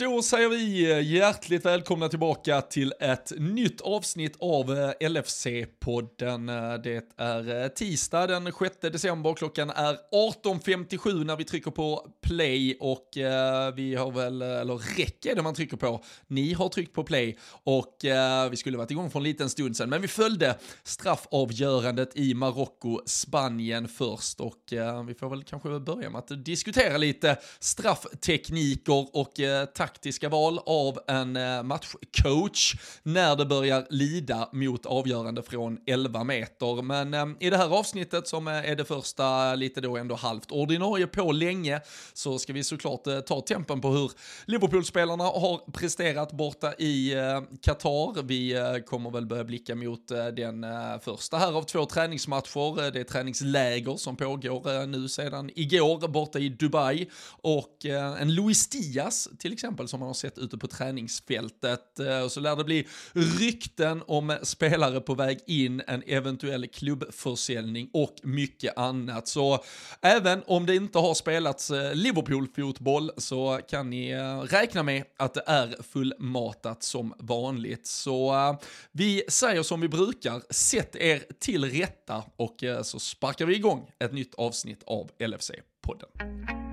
Då säger vi eh, hjärtligt välkomna tillbaka till ett nytt avsnitt av eh, LFC-podden. Eh, det är tisdag den 6 december, klockan är 18.57 när vi trycker på play och vi har väl, eller räcker det man trycker på. Ni har tryckt på play och vi skulle varit igång för en liten stund sedan, men vi följde straffavgörandet i Marocko, Spanien först och vi får väl kanske börja med att diskutera lite strafftekniker och tack taktiska val av en eh, matchcoach när det börjar lida mot avgörande från 11 meter. Men eh, i det här avsnittet som eh, är det första lite då ändå halvt ordinarie på länge så ska vi såklart ta tempen på hur Liverpool-spelarna har presterat borta i Qatar. Vi kommer väl börja blicka mot den första här av två träningsmatcher. Det är träningsläger som pågår nu sedan igår borta i Dubai och en Luis Diaz till exempel exempel som man har sett ute på träningsfältet. Eh, och så lär det bli rykten om spelare på väg in, en eventuell klubbförsäljning och mycket annat. Så även om det inte har spelats eh, Liverpool-fotboll så kan ni eh, räkna med att det är fullmatat som vanligt. Så vi säger som vi brukar, sätt er till rätta och så sparkar vi igång ett nytt avsnitt av LFC-podden.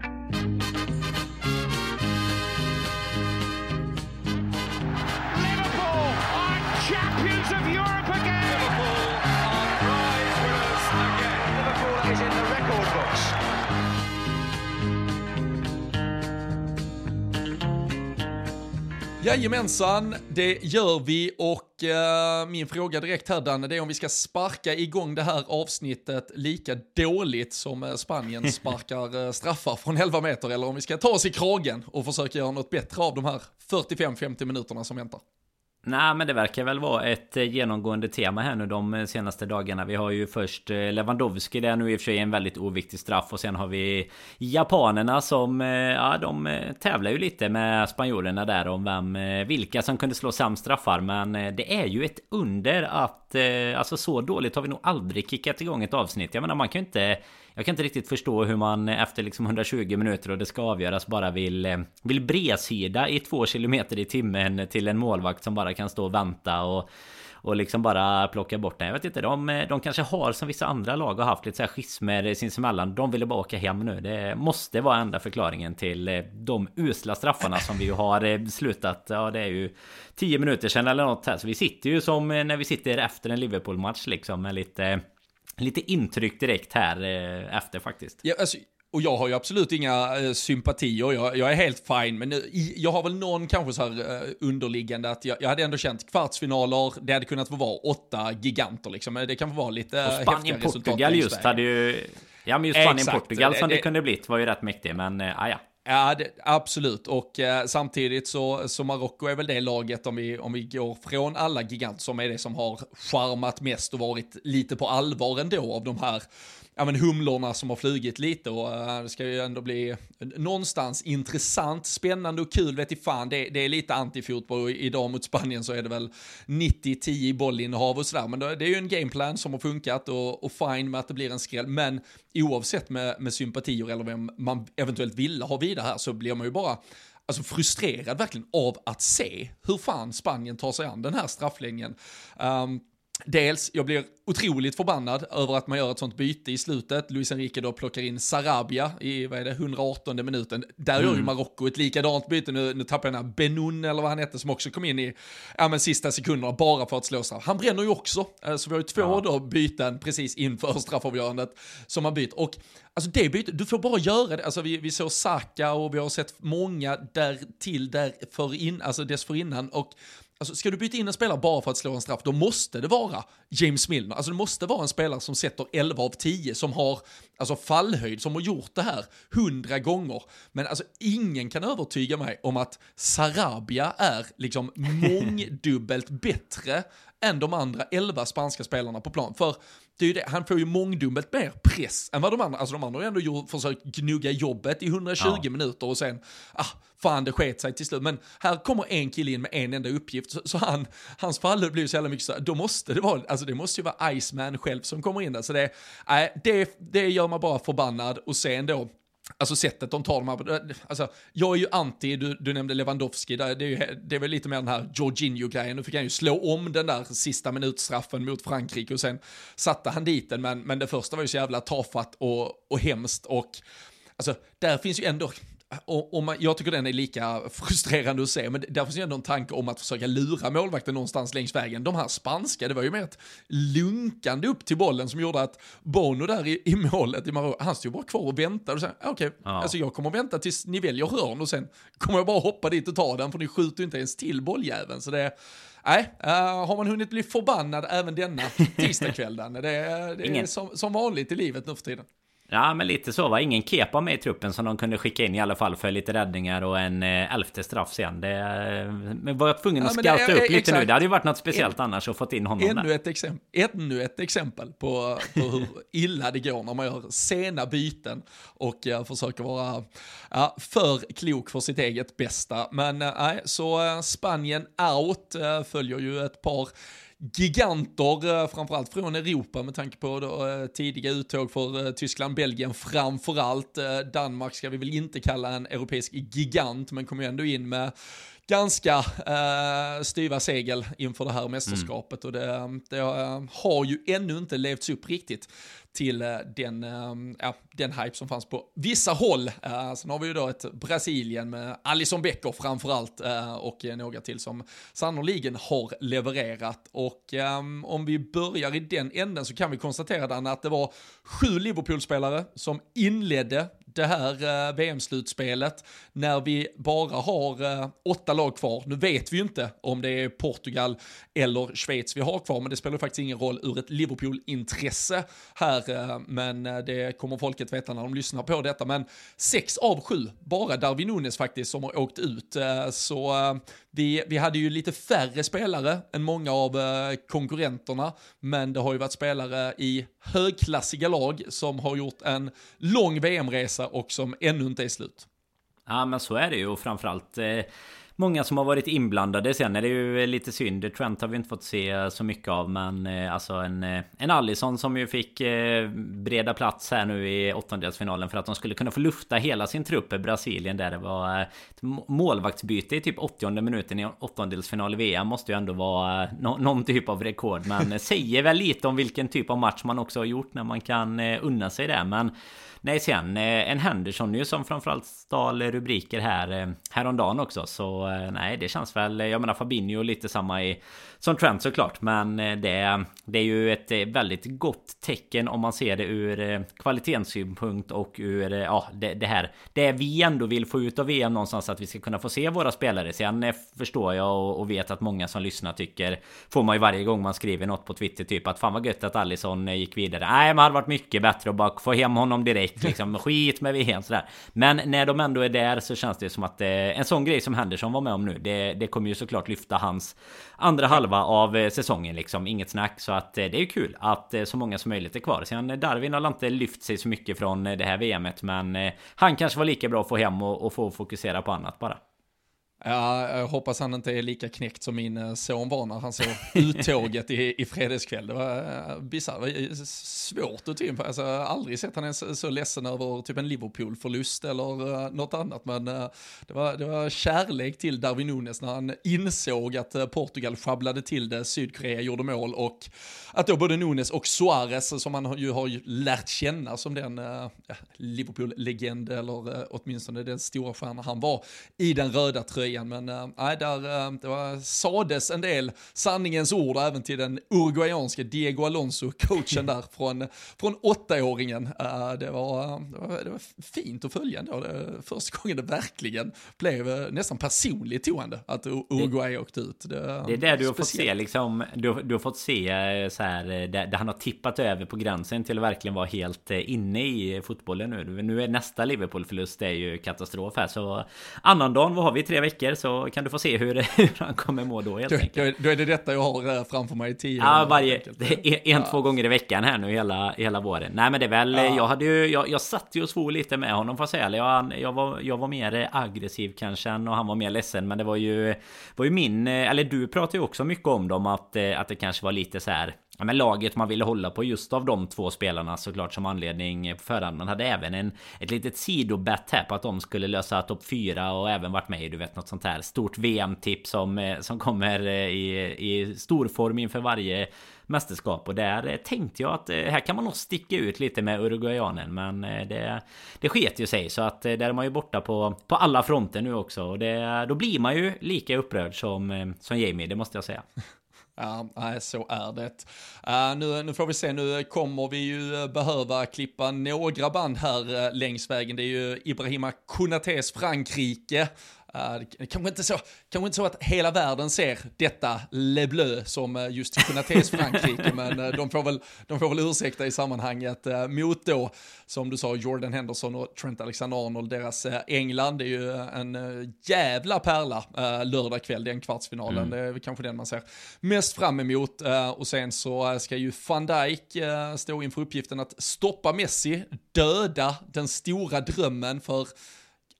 Jajamensan, det gör vi och uh, min fråga direkt här Danne, det är om vi ska sparka igång det här avsnittet lika dåligt som uh, Spanien sparkar uh, straffar från 11 meter eller om vi ska ta oss i kragen och försöka göra något bättre av de här 45-50 minuterna som väntar. Nej men det verkar väl vara ett eh, genomgående tema här nu de eh, senaste dagarna. Vi har ju först eh, Lewandowski där nu i och för sig en väldigt oviktig straff. Och sen har vi japanerna som, ja de tävlar ju lite med spanjorerna där om vem, vilka som kunde slå sämst straffar. Men det är ju ett under att, alltså så dåligt har vi nog aldrig kickat igång ett avsnitt. Jag menar man kan ju inte jag kan inte riktigt förstå hur man efter liksom 120 minuter och det ska avgöras bara vill, eh, vill bredsida i två kilometer i timmen till en målvakt som bara kan stå och vänta och och liksom bara plocka bort den. Jag vet inte, de, de kanske har som vissa andra lag har haft lite så här schismer sinsemellan. De ville bara åka hem nu. Det måste vara enda förklaringen till eh, de usla straffarna som vi har eh, slutat. Ja, det är ju 10 minuter sedan eller något här. Så vi sitter ju som när vi sitter efter en Liverpool-match liksom med lite lite intryck direkt här eh, efter faktiskt. Ja, alltså, och jag har ju absolut inga eh, sympatier, jag, jag, är helt fine, men i, jag har väl någon kanske så här eh, underliggande att jag, jag, hade ändå känt kvartsfinaler, det hade kunnat få vara åtta giganter liksom, det kan få vara lite Och Spanien-Portugal just hade ju... Ja men just Spanien-Portugal som det, det kunde blivit var ju rätt mäktigt, men äh, ja. Ja, det, absolut. Och eh, samtidigt så, så Marocko är väl det laget, om vi, om vi går från alla giganter, som är det som har charmat mest och varit lite på allvar ändå av de här ja, men humlorna som har flugit lite och uh, det ska ju ändå bli någonstans intressant, spännande och kul vet i fan. Det, det är lite antifotboll idag mot Spanien så är det väl 90-10 i bollinnehav och sådär. Men det, är ju en gameplan som har funkat och, och fine med att det blir en skräll. Men oavsett med, med sympatier eller vem man eventuellt vill ha vidare här så blir man ju bara alltså frustrerad verkligen av att se hur fan Spanien tar sig an den här strafflängden. Um, ehm, Dels, jag blir otroligt förbannad över att man gör ett sånt byte i slutet. Luis Enrique då plockar in Sarabia i, vad är det, 118 minuten. Där mm. gör ju mm. Marocko ett likadant byte. Nu, nu tappar jag den här Benun eller vad han hette som också kom in i, ja men sista sekunderna bara för att slå straff. Han bränner ju också. Eh, så vi har ju två ja. då byten precis inför straffavgörandet som har bytt. Och Alltså det bytet, du får bara göra det. Alltså vi, vi såg Saka och vi har sett många där till där för in, alltså dessförinnan. Och Alltså, ska du byta in en spelare bara för att slå en straff, då måste det vara James Milner. Alltså det måste vara en spelare som sätter 11 av 10, som har alltså, fallhöjd, som har gjort det här 100 gånger. Men alltså ingen kan övertyga mig om att Sarabia är liksom mångdubbelt bättre än de andra 11 spanska spelarna på plan. För det är det, han får ju mångdubbelt mer press än vad de andra, alltså de andra har ändå gjort, försökt gnugga jobbet i 120 ja. minuter och sen, ah, fan det sket sig till slut. Men här kommer en kille in med en enda uppgift, så, så han, hans fall blir så jävla mycket så då måste det vara, alltså det måste ju vara Iceman själv som kommer in där. Så det, äh, det, det gör man bara förbannad och sen då, Alltså sättet de tar de här, alltså jag är ju anti, du, du nämnde Lewandowski, det är, ju, det är väl lite mer den här Jorginho-grejen, nu fick han ju slå om den där sista minutstraffen mot Frankrike och sen satte han dit den, men, men det första var ju så jävla tafatt och, och hemskt och alltså där finns ju ändå, och, och man, jag tycker den är lika frustrerande att se, men där finns ju ändå en tanke om att försöka lura målvakten någonstans längs vägen. De här spanska, det var ju mer ett lunkande upp till bollen som gjorde att Bono där i, i målet i Marocko, han stod bara kvar och väntade och sa, okej, okay, ja. alltså jag kommer vänta tills ni väljer hörn och sen kommer jag bara hoppa dit och ta den, för ni skjuter inte ens till bolljäveln. Så det Nej, uh, har man hunnit bli förbannad även denna tisdagkväll, det, det är som, som vanligt i livet nu för tiden. Ja men lite så va. Ingen kepa med i truppen som de kunde skicka in i alla fall för lite räddningar och en eh, elfte straff sen. Det eh, men var jag tvungen att ja, scouta upp lite exakt. nu. Det hade ju varit något speciellt en, annars att fått in honom ännu där. Ett exempel, ännu ett exempel på, på hur illa det går när man gör sena byten och uh, försöker vara uh, för klok för sitt eget bästa. Men nej, så Spanien out följer ju ett par giganter, eh, framförallt från Europa med tanke på då, eh, tidiga uttåg för eh, Tyskland, Belgien framförallt. Danmark ska vi väl inte kalla en europeisk gigant, men kommer ju ändå in med ganska uh, styva segel inför det här mästerskapet mm. och det, det har ju ännu inte levts upp riktigt till eh, den, ehm, ja, den hype som fanns på vissa håll. Eh, sen har vi ju då ett Brasilien med Alison Becker framförallt eh, och några till som sannoliken har levererat. Och ehm, om vi börjar i den änden så kan vi konstatera Dan, att det var sju Liverpool-spelare som inledde det här eh, VM-slutspelet när vi bara har eh, åtta lag kvar. Nu vet vi ju inte om det är Portugal eller Schweiz vi har kvar, men det spelar faktiskt ingen roll ur ett Liverpool-intresse här, eh, men det kommer folket veta när de lyssnar på detta. Men sex av sju, bara Darwin Nunes faktiskt, som har åkt ut. Så vi, vi hade ju lite färre spelare än många av konkurrenterna, men det har ju varit spelare i högklassiga lag som har gjort en lång VM-resa och som ännu inte är slut. Ja men så är det ju. Och framförallt eh, Många som har varit inblandade sen. Är det ju eh, lite synd. Trent har vi inte fått se eh, så mycket av Men eh, alltså en, eh, en Allison som ju fick eh, breda plats här nu i åttondelsfinalen För att de skulle kunna få lufta hela sin trupp i Brasilien där. Det var ett målvaktsbyte i typ 80 minuten i åttondelsfinal i VM Måste ju ändå vara no någon typ av rekord. Men säger väl lite om vilken typ av match man också har gjort när man kan unna sig det. Men Nej sen eh, en Henderson ju som framförallt stal rubriker här eh, häromdagen också Så eh, nej det känns väl Jag menar Fabinho lite samma i som trend såklart Men eh, det, det är ju ett eh, väldigt gott tecken om man ser det ur eh, kvalitetssynpunkt och ur ja det, det här Det vi ändå vill få ut av VM någonstans att vi ska kunna få se våra spelare Sen förstår jag och vet att många som lyssnar tycker Får man ju varje gång man skriver något på Twitter typ att fan vad gött att Allison gick vidare Nej men det hade varit mycket bättre att bara få hem honom direkt liksom. Skit med VM sådär. Men när de ändå är där så känns det som att eh, en sån grej som Henderson var med om nu. Det, det kommer ju såklart lyfta hans andra halva av eh, säsongen liksom. Inget snack. Så att eh, det är ju kul att eh, så många som möjligt är kvar. Sen Darwin har inte lyft sig så mycket från det här VMet. Men han kanske var lika bra att få hem och, och få fokusera på annat bara. Ja, jag hoppas han inte är lika knäckt som min eh, son var när han såg uttåget i, i fredagskväll. Det var uh, bisarrt, svårt att typ, alltså, aldrig sett han så, så ledsen över typ en Liverpool-förlust eller uh, något annat. Men det, var, det var kärlek till Darwin Nunes när han insåg att Portugal sjabblade till det, Sydkorea gjorde mål och att då både Nunes och Suarez, som han ju har lärt känna som den uh, Liverpool-legend eller åtminstone den stora stjärna han var i den röda tröjan ligan. Men äh, där äh, det var, sades en del sanningens ord även till den uruguayanske Diego Alonso, coachen där från, från åttaåringen. Äh, det, var, det, var, det var fint att följa ändå. Det, första gången det verkligen blev nästan personligt toande att Uruguay det, åkte ut. Det, det är det du har fått se liksom. Du, du har fått se så här där, där han har tippat över på gränsen till att verkligen vara helt inne i fotbollen nu. Nu är nästa Liverpool-förlust är ju katastrof här. Så annandagen, vad har vi? Tre veckor? Veckor så kan du få se hur, hur han kommer må då helt då, enkelt. Då, är det detta jag har framför mig i tio Ja, varje, en, en två gånger i veckan här nu hela, hela våren. Nej men det är väl, ja. jag hade ju, jag, jag satt ju och svor lite med honom får jag säga. Jag, jag, var, jag var mer aggressiv kanske och han var mer ledsen. Men det var ju, var ju min, eller du pratade ju också mycket om dem att, att det kanske var lite så här ja, men laget man ville hålla på just av de två spelarna såklart som anledning på förhand. Man hade även en, ett litet sidobett här på att de skulle lösa topp 4 och även varit med i du vet något sånt här stort VM-tips som, eh, som kommer eh, i, i stor form inför varje mästerskap och där eh, tänkte jag att här kan man nog sticka ut lite med Uruguayanen men det, det sket ju sig så att där är man ju borta på, på alla fronter nu också och det, då blir man ju lika upprörd som, som Jamie det måste jag säga. Ja, så är det. Uh, nu, nu får vi se, nu kommer vi ju eh, behöva klippa några band här uh, längs vägen. Det är ju Ibrahima Kunates Frankrike Uh, det kanske inte, så, kanske inte så att hela världen ser detta Le Bleu som uh, just Kunates Frankrike, men uh, de, får väl, de får väl ursäkta i sammanhanget. Uh, mot då, som du sa, Jordan Henderson och Trent Alexander-Arnold, deras England är ju en jävla pärla lördag kväll, den kvartsfinalen. Mm. Det är kanske den man ser mest fram emot. och sen så ska ju van Dijk stå inför uppgiften att stoppa Messi, döda den stora drömmen för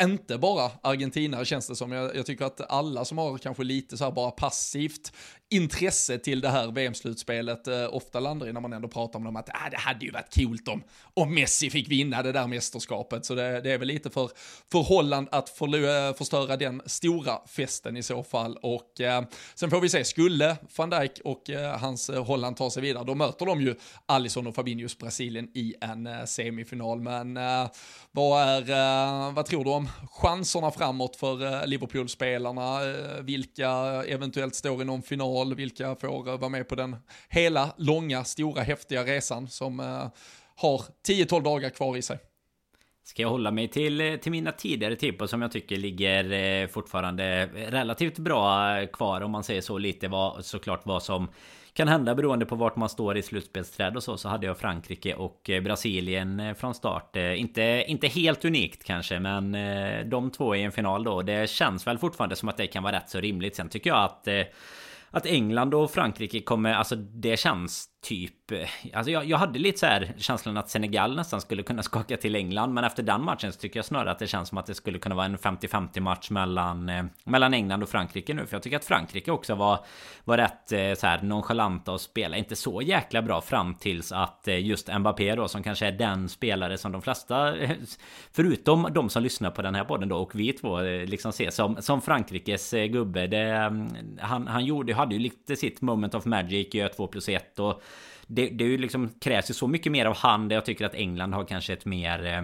inte bara Argentina känns det som. Jag, jag, tycker att alla som har kanske lite så här bara passivt intresse till det här VM-slutspelet eh, ofta landar i när man ändå pratar om dem att ah, det hade ju varit coolt om, om Messi fick vinna det där mästerskapet. Så det, det är väl lite för, för Holland att för, eh, förstöra den stora festen i så fall. Och eh, sen får vi se, skulle van Dijk och eh, hans eh, Holland ta sig vidare, då möter de ju Alisson och Fabinhos Brasilien i en eh, semifinal. Men eh, vad, är, eh, vad tror du om chanserna framåt för eh, Liverpool-spelarna? vilka eventuellt står i någon final? Val, vilka får eh, vara med på den hela, långa, stora, häftiga resan som eh, har 10-12 dagar kvar i sig. Ska jag hålla mig till, eh, till mina tidigare tips som jag tycker ligger fortfarande relativt bra kvar om man säger så lite vad såklart vad som kan hända beroende på vart man står i slutspelsträd och så så hade jag Frankrike och Brasilien från start. Inte, inte helt unikt kanske men de två i en final då. Det känns väl fortfarande som att det kan vara rätt så rimligt. Sen tycker jag att att England och Frankrike kommer, alltså det känns typ... Eh, alltså jag, jag hade lite så här känslan att Senegal nästan skulle kunna skaka till England. Men efter den matchen så tycker jag snarare att det känns som att det skulle kunna vara en 50-50 match mellan, eh, mellan England och Frankrike nu. För jag tycker att Frankrike också var, var rätt eh, så här nonchalanta och spela inte så jäkla bra fram tills att eh, just Mbappé då som kanske är den spelare som de flesta eh, förutom de som lyssnar på den här podden då och vi två eh, liksom ser som, som Frankrikes eh, gubbe. Det, mm, han, han gjorde, hade ju lite sitt moment of magic, gör 2 plus 1 och det, det liksom, krävs ju så mycket mer av han. Jag tycker att England har kanske ett mer... Eh,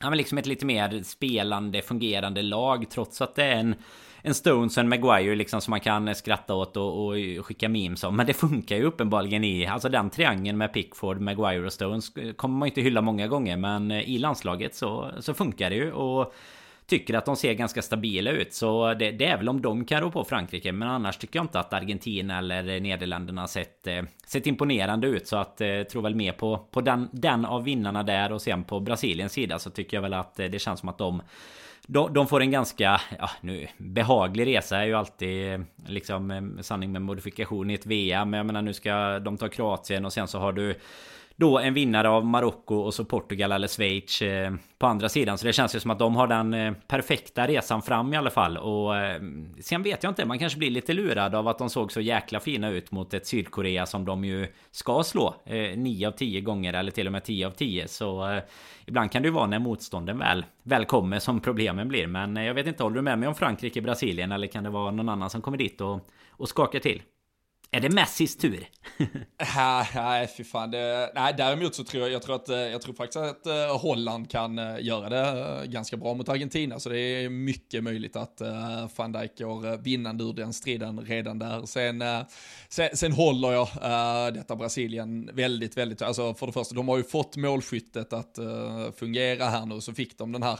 ja men liksom ett lite mer spelande, fungerande lag. Trots att det är en... En Stones och en Maguire liksom som man kan skratta åt och, och skicka memes om. Men det funkar ju uppenbarligen i... Alltså den triangeln med Pickford, Maguire och Stones kommer man inte hylla många gånger. Men eh, i landslaget så, så funkar det ju. Och tycker att de ser ganska stabila ut. Så det, det, är väl om de kan rå på Frankrike. Men annars tycker jag inte att Argentina eller Nederländerna sett, eh, sett imponerande ut. Så att eh, tror väl mer på, på den, den av vinnarna där och sen på Brasiliens sida så tycker jag väl att eh, det känns som att de de, de får en ganska ja, nu, behaglig resa är ju alltid eh, liksom eh, sanning med modifikation i ett VM. Men jag menar nu ska de ta Kroatien och sen så har du då en vinnare av Marocko och så Portugal eller Schweiz eh, på andra sidan. Så det känns ju som att de har den eh, perfekta resan fram i alla fall. Och eh, sen vet jag inte, man kanske blir lite lurad av att de såg så jäkla fina ut mot ett Sydkorea som de ju ska slå. Eh, 9 av 10 gånger eller till och med 10 av 10. Så eh, ibland kan det ju vara när motstånden väl, väl kommer som problemen blir. Men eh, jag vet inte, håller du med mig om Frankrike, Brasilien eller kan det vara någon annan som kommer dit och, och skakar till? Är det Messis tur? nej, fy fan. Det, nej, däremot så tror jag, jag tror, att, eh, jag tror faktiskt att eh, Holland kan eh, göra det ganska bra mot Argentina. Så det är mycket möjligt att van Dijk går vinnande ur den striden redan där. Sen, sen, sen, håller jag detta Brasilien väldigt, väldigt, alltså för det första, de har ju fått målskyttet att fungera här nu, så fick de den här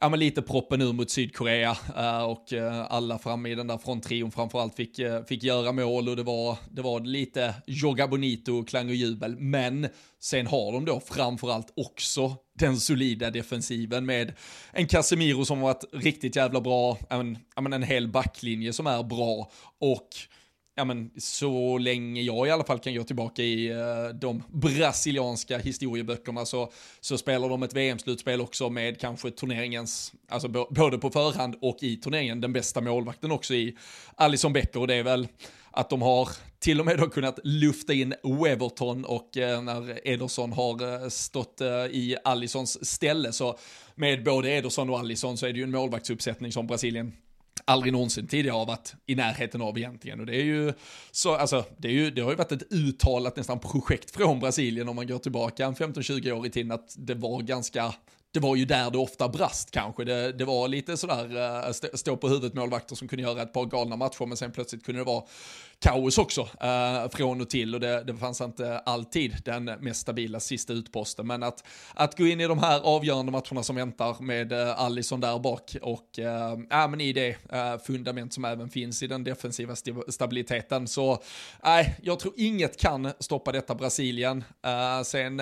ja, men lite proppen ur mot Sydkorea eh, och eh, alla framme i den där fronttrion framförallt fick, eh, fick göra mål och det var, det var lite jogga bonito, klang och jubel. Men sen har de då framförallt också den solida defensiven med en Casemiro som varit riktigt jävla bra, en, en hel backlinje som är bra och ja men så länge jag i alla fall kan gå tillbaka i uh, de brasilianska historieböckerna så, så spelar de ett VM-slutspel också med kanske turneringens, alltså både på förhand och i turneringen, den bästa målvakten också i Alison Becker. Och det är väl, att de har till och med då kunnat lufta in Weverton och eh, när Ederson har eh, stått eh, i Allisons ställe. Så med både Ederson och Allison så är det ju en målvaktsuppsättning som Brasilien aldrig någonsin tidigare har varit i närheten av egentligen. Och det är ju så, alltså, det, är ju, det har ju varit ett uttalat nästan projekt från Brasilien om man går tillbaka en 15-20 år i tiden att det var ganska det var ju där det ofta brast kanske. Det, det var lite sådär uh, stå på huvudet målvakter som kunde göra ett par galna matcher men sen plötsligt kunde det vara kaos också uh, från och till och det, det fanns inte alltid den mest stabila sista utposten. Men att, att gå in i de här avgörande matcherna som väntar med eh, uh, Allison där bak och uh, men i det uh, fundament som även finns i den defensiva st stabiliteten så nej, jag tror inget kan stoppa detta Brasilien. sen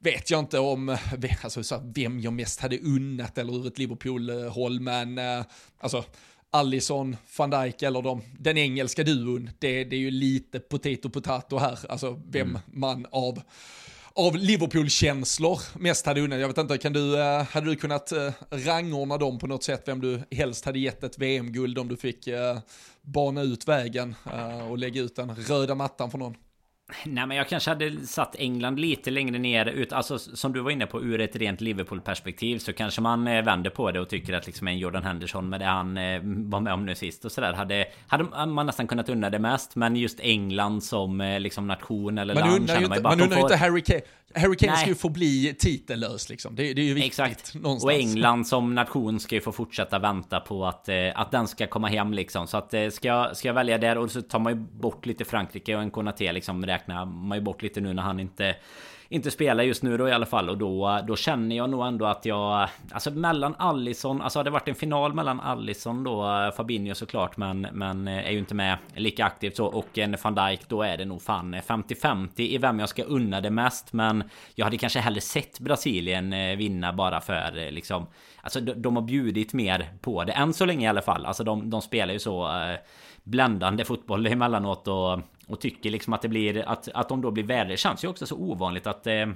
vet jag inte om alltså, så vem jag mest hade unnat eller ur ett Liverpool-håll, men eh, alltså Allison, van Dijk eller de, den engelska duon, det, det är ju lite potato potato här, alltså vem mm. man av av Liverpool-känslor mest hade unnat. Jag vet inte, kan du, uh, hade du kunnat rangordna dem på något sätt, vem du helst hade gett ett VM-guld om du fick bana ut vägen och lägga ut den röda mattan för någon? Nej men jag kanske hade satt England lite längre ner ut, alltså som du var inne på ur ett rent Liverpool-perspektiv så kanske man eh, vänder på det och tycker att liksom en Jordan Henderson med det han eh, var med om nu sist och sådär hade, hade man nästan kunnat unna det mest. Men just England som eh, liksom nation eller man land känner man ju bara Man undrar ju inte Harry Kane Harry Kane ska ju få bli titellös liksom. Det, det är ju viktigt Exakt. någonstans. Och England som nation ska ju få fortsätta vänta på att, eh, att den ska komma hem liksom. Så att eh, ska, jag, ska jag välja där och så tar man ju bort lite Frankrike och en Konaté liksom räknar man ju bort lite nu när han inte inte spelar just nu då i alla fall. Och då, då känner jag nog ändå att jag Alltså mellan Allison Alltså hade det varit en final mellan Allison då Fabinho såklart men, men eh, är ju inte med lika aktivt så. Och en van Dijk då är det nog fan 50-50 i vem jag ska unna det mest. Men Jag hade kanske hellre sett Brasilien eh, vinna bara för eh, liksom Alltså de, de har bjudit mer på det än så länge i alla fall. Alltså de, de spelar ju så eh, bländande fotboll emellanåt och, och tycker liksom att det blir att, att de då blir värre. Det känns ju också så ovanligt att eh,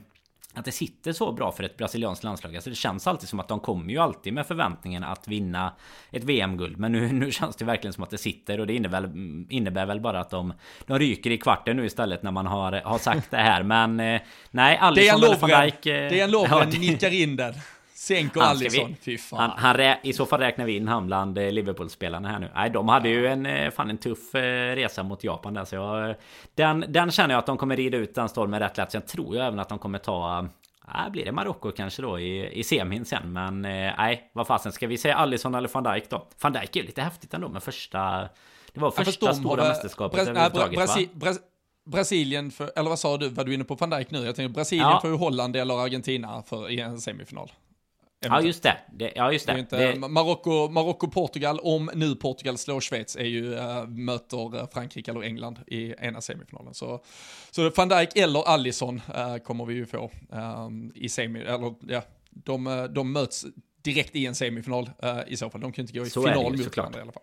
att det sitter så bra för ett brasilianskt landslag. Alltså det känns alltid som att de kommer ju alltid med förväntningen att vinna ett VM-guld. Men nu, nu känns det verkligen som att det sitter och det innebär, innebär väl bara att de, de ryker i kvarten nu istället när man har, har sagt det här. Men eh, nej, Alisson eller van Dijk... Eh, det är en Lovren, ja, nickar in den. Sänk och Alisson, fy fan. Han, han rä, I så fall räknar vi in han bland eh, Liverpool-spelarna här nu. Nej, de hade ju en, eh, fan en tuff eh, resa mot Japan där. Så jag, den, den känner jag att de kommer rida ut den stormen rätt lätt. Sen tror jag även att de kommer ta... Nej, blir det Marocko kanske då i, i semin sen. Men nej, vad fasen. Ska vi säga Alisson eller van Dijk då? Van Dijk är ju lite häftigt ändå med första... Det var första ja, stora mästerskapet Bra överhuvudtaget Brasi va? Brasilien, för, eller vad sa du, var du inne på van Dijk nu? Jag tänkte Brasilien ja. för Holland eller Argentina för, i en semifinal. Ja just det. det ja just det. det, det... Marocko, Marocko, Portugal, om nu Portugal slår Schweiz, är ju, äh, möter eh, Frankrike eller England i ena semifinalen. Så, så van Dijk eller Allison äh, kommer vi ju få äh, i semi, eller ja, de, de möts direkt i en semifinal i så fall. De kan inte gå i så final mot varandra i alla fall.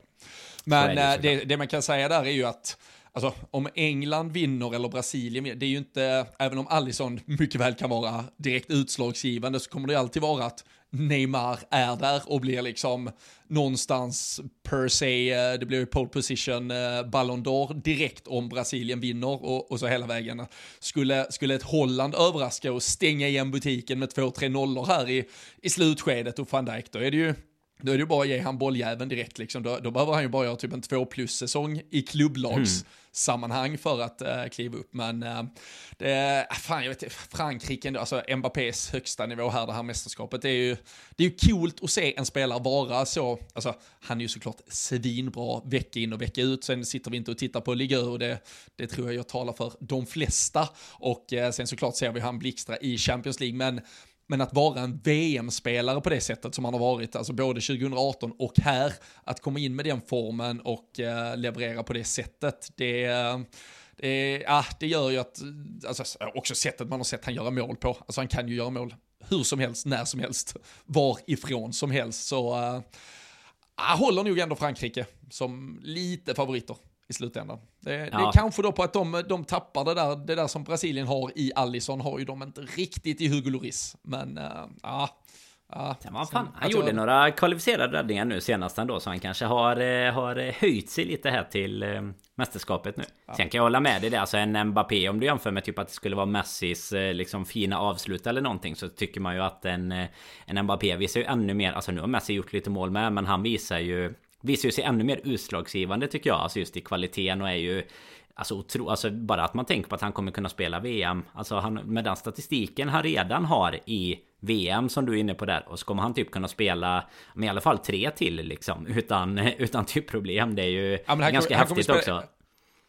Men det, det, det man kan säga där är ju att Alltså om England vinner eller Brasilien vinner, det är ju inte, även om Allison mycket väl kan vara direkt utslagsgivande så kommer det alltid vara att Neymar är där och blir liksom någonstans per se, eh, det blir ju pole position, eh, Ballon d'Or direkt om Brasilien vinner och, och, så hela vägen. Skulle, skulle ett Holland överraska och stänga igen butiken med två, tre nollor här i, i slutskedet och van Dijk, då är det ju då är det ju bara att ge han bolljäveln direkt liksom. Då, då behöver han ju bara göra typ en två plus-säsong i klubblagssammanhang mm. för att äh, kliva upp. Men äh, det, ah, fan jag vet inte, Frankrike, ändå, alltså Mbappés högsta nivå här, det här mästerskapet, det är ju, det är ju coolt att se en spelare vara så, alltså han är ju såklart svinbra vecka in och vecka ut, sen sitter vi inte och tittar på Liga och det, det tror jag jag talar för de flesta. Och äh, sen såklart ser vi han blixtra i Champions League, men men att vara en VM-spelare på det sättet som han har varit, alltså både 2018 och här, att komma in med den formen och eh, leverera på det sättet, det, det, ja, det gör ju att, alltså, också sättet man har sett han göra mål på, alltså han kan ju göra mål hur som helst, när som helst, varifrån som helst, så uh, håller nog ändå Frankrike som lite favoriter i slutändan. Det, ja. det är kanske då på att de, de tappar det där, det där som Brasilien har i Allison har ju de inte riktigt i Hugo Lloris. Men äh, ja, Ja, fan, han gjorde jag... några kvalificerade räddningar nu senast ändå så han kanske har, eh, har höjt sig lite här till eh, mästerskapet nu. Ja. Sen kan jag hålla med dig det, alltså en Mbappé om du jämför med typ att det skulle vara Messis eh, liksom fina avslut eller någonting så tycker man ju att en, en Mbappé visar ju ännu mer, alltså nu har Messi gjort lite mål med men han visar ju visar ju sig ännu mer utslagsgivande tycker jag, alltså just i kvaliteten och är ju Alltså, otro, alltså bara att man tänker på att han kommer kunna spela VM Alltså han, med den statistiken han redan har i VM som du är inne på där Och så kommer han typ kunna spela Med i alla fall tre till liksom Utan, utan typ problem. Det är ju ja, ganska häftigt också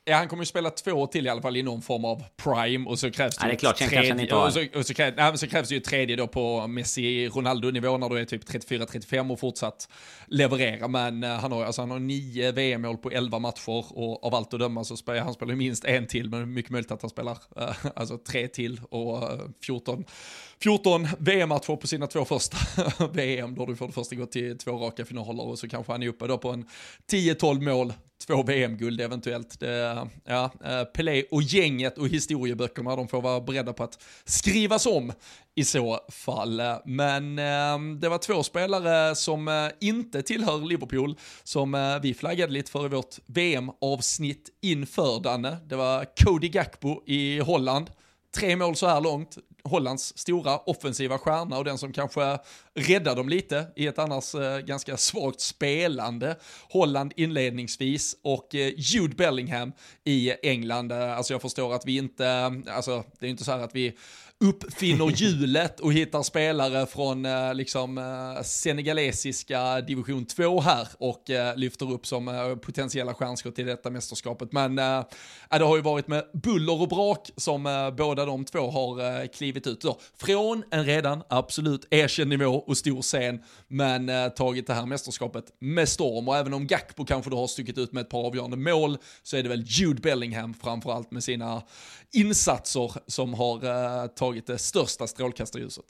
Ja, han kommer ju spela två till i alla fall i någon form av prime och så krävs det, ja, det är klart, tredje, och så, och så, krävs, nej, så krävs det ju tredje då på Messi-Ronaldo-nivå när du är typ 34-35 och fortsatt leverera. Men uh, han har, alltså, han har nio VM-mål på 11 matcher och av allt att döma så spelar han spelar minst en till, men mycket möjligt att han spelar uh, alltså tre till och uh, 14 14 VM-matcher på sina två första VM, då du för det första gått till två raka finaler och så kanske han är uppe då på en 10-12 mål två VM-guld eventuellt. Det, ja, eh, Pelé och gänget och historieböckerna, de får vara beredda på att skrivas om i så fall. Men eh, det var två spelare som eh, inte tillhör Liverpool som eh, vi flaggade lite för i vårt VM-avsnitt inför Danne. Det var Cody Gakpo i Holland. Tre mål så här långt, Hollands stora offensiva stjärna och den som kanske räddar dem lite i ett annars eh, ganska svagt spelande Holland inledningsvis och eh, Jude Bellingham i England. Eh, alltså jag förstår att vi inte, eh, alltså det är inte så här att vi uppfinner hjulet och hittar spelare från eh, liksom eh, senegalesiska division 2 här och eh, lyfter upp som eh, potentiella stjärnskott i detta mästerskapet. Men eh, det har ju varit med buller och brak som eh, båda de två har eh, klivit ut. Då. från en redan absolut erkänd nivå och stor scen, men eh, tagit det här mästerskapet med storm. Och även om Gakpo kanske då har stuckit ut med ett par avgörande mål så är det väl Jude Bellingham framförallt med sina insatser som har eh, tagit tagit det största strålkastarljuset.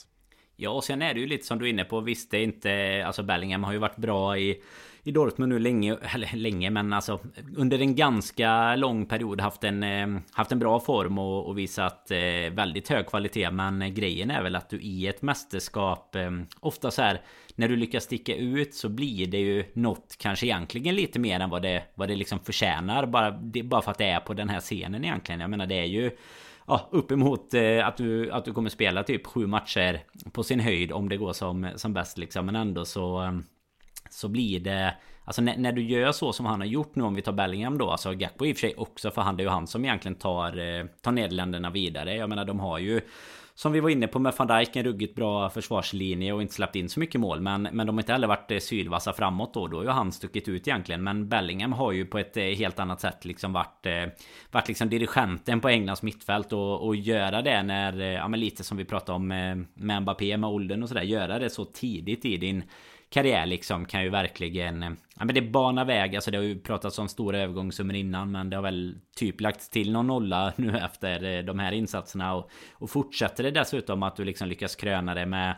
Ja, och sen är det ju lite som du är inne på. Visst, det är inte... Alltså Bellingham har ju varit bra i i Dortmund nu länge, eller länge men alltså under en ganska lång period haft en, eh, haft en bra form och, och visat eh, väldigt hög kvalitet. Men grejen är väl att du i ett mästerskap eh, ofta så här när du lyckas sticka ut så blir det ju något kanske egentligen lite mer än vad det, vad det liksom förtjänar. Bara, det, bara för att det är på den här scenen egentligen. Jag menar det är ju ja, uppemot eh, att, du, att du kommer spela typ sju matcher på sin höjd om det går som, som bäst liksom. Men ändå så ehm, så blir det Alltså när, när, du gör så som han har gjort nu om vi tar Bellingham då Alltså Gakpo i och för sig också för han det är ju han som egentligen tar eh, Tar Nederländerna vidare Jag menar de har ju som vi var inne på med van Dijk, en ruggigt bra försvarslinje och inte släppt in så mycket mål. Men, men de har inte heller varit eh, sylvassa framåt då. Då har ju han stuckit ut egentligen. Men Bellingham har ju på ett eh, helt annat sätt liksom varit, eh, varit liksom dirigenten på Englands mittfält. Och, och göra det när, ja men lite som vi pratade om med, med Mbappé, med åldern och sådär. Göra det så tidigt i din karriär liksom kan ju verkligen... Eh, ja men det banar väg. Alltså det har ju pratats om stora övergångssummor innan. Men det har väl typ lagts till någon nolla nu efter eh, de här insatserna. Och, och fortsätter det dessutom att du liksom lyckas kröna det med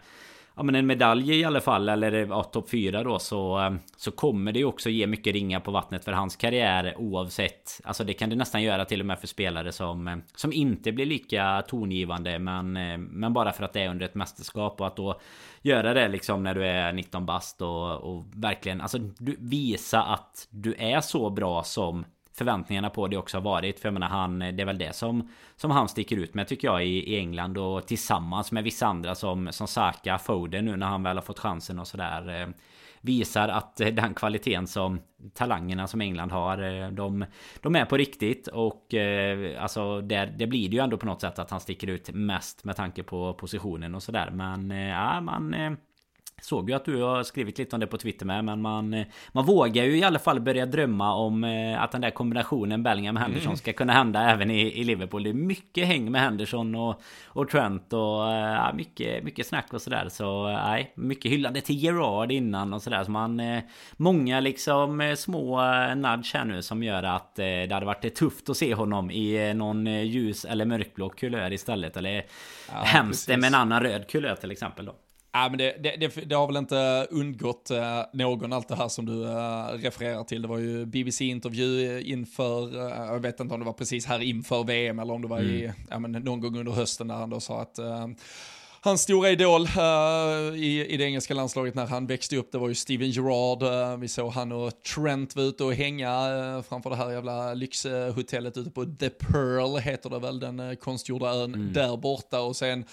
ja, men en medalj i alla fall eller eh, ja, topp 4 då så, så kommer det ju också ge mycket ringar på vattnet för hans karriär oavsett. Alltså det kan det nästan göra till och med för spelare som, som inte blir lika tongivande men, men bara för att det är under ett mästerskap och att då göra det liksom när du är 19 bast och, och verkligen alltså du, visa att du är så bra som förväntningarna på det också har varit. För jag menar han, det är väl det som, som han sticker ut med tycker jag i, i England och tillsammans med vissa andra som, som Saka, Foden nu när han väl har fått chansen och sådär. Eh, Visar att eh, den kvaliteten som talangerna som England har eh, de, de är på riktigt och eh, alltså där, det blir det ju ändå på något sätt att han sticker ut mest med tanke på positionen och sådär. Men ja man Såg ju att du har skrivit lite om det på Twitter med Men man, eh, man vågar ju i alla fall börja drömma om eh, att den där kombinationen Bellingham-Henderson mm. ska kunna hända även i, i Liverpool. Det är mycket häng med Henderson och, och Trent och eh, ja, mycket, mycket snack och sådär. Så nej, mycket hyllande till Gerard innan och sådär. Så man Många liksom små nudge här nu som gör att det hade varit tufft att se honom i någon ljus eller mörkblå kulör istället. Eller ja, hemskt med en annan röd kulör till exempel då Ja, men det, det, det, det, har väl inte undgått eh, någon allt det här som du eh, refererar till. Det var ju BBC-intervju inför, eh, jag vet inte om det var precis här inför VM eller om det var mm. i, ja, men någon gång under hösten när han då sa att hans stora idol uh, i, i det engelska landslaget när han växte upp, det var ju Steven Gerrard. Uh, vi såg han och Trent var ute och hänga uh, framför det här jävla lyxhotellet ute på The Pearl, heter det väl, den konstgjorda ön mm. där borta. Och sen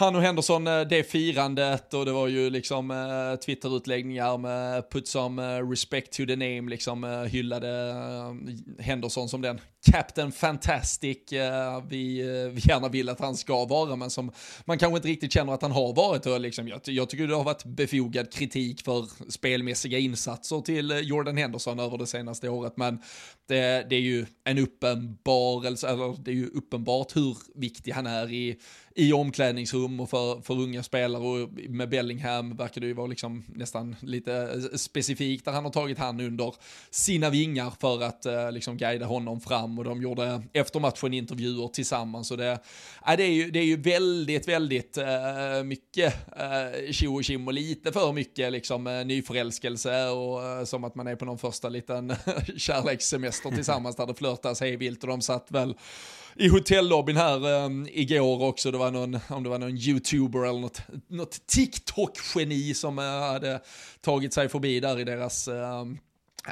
han och Henderson, eh, det firandet och det var ju liksom uh, Twitter-utläggningar med put some eh, respect to the name, liksom uh, hyllade uh, Henderson som den. Captain Fantastic eh, vi, eh, vi gärna vill att han ska vara, men som man kanske inte riktigt känner att han har varit. Och liksom, jag, jag tycker det har varit befogad kritik för spelmässiga insatser till eh, Jordan Henderson över det senaste året, men det, det är ju en uppenbarelse, eller det är ju uppenbart hur viktig han är i i omklädningsrum och för, för unga spelare och med Bellingham verkar det ju vara liksom nästan lite specifikt där han har tagit han under sina vingar för att liksom guida honom fram och de gjorde efter matchen intervjuer tillsammans och det, äh, det, är, ju, det är ju väldigt, väldigt äh, mycket äh, tjo och kim och lite för mycket liksom äh, nyförälskelse och äh, som att man är på någon första liten kärlekssemester tillsammans där det flörtas hej vilt och de satt väl i hotellobbyn här um, igår också. Det var någon, om det var någon youtuber eller något, något TikTok-geni som uh, hade tagit sig förbi där i deras um,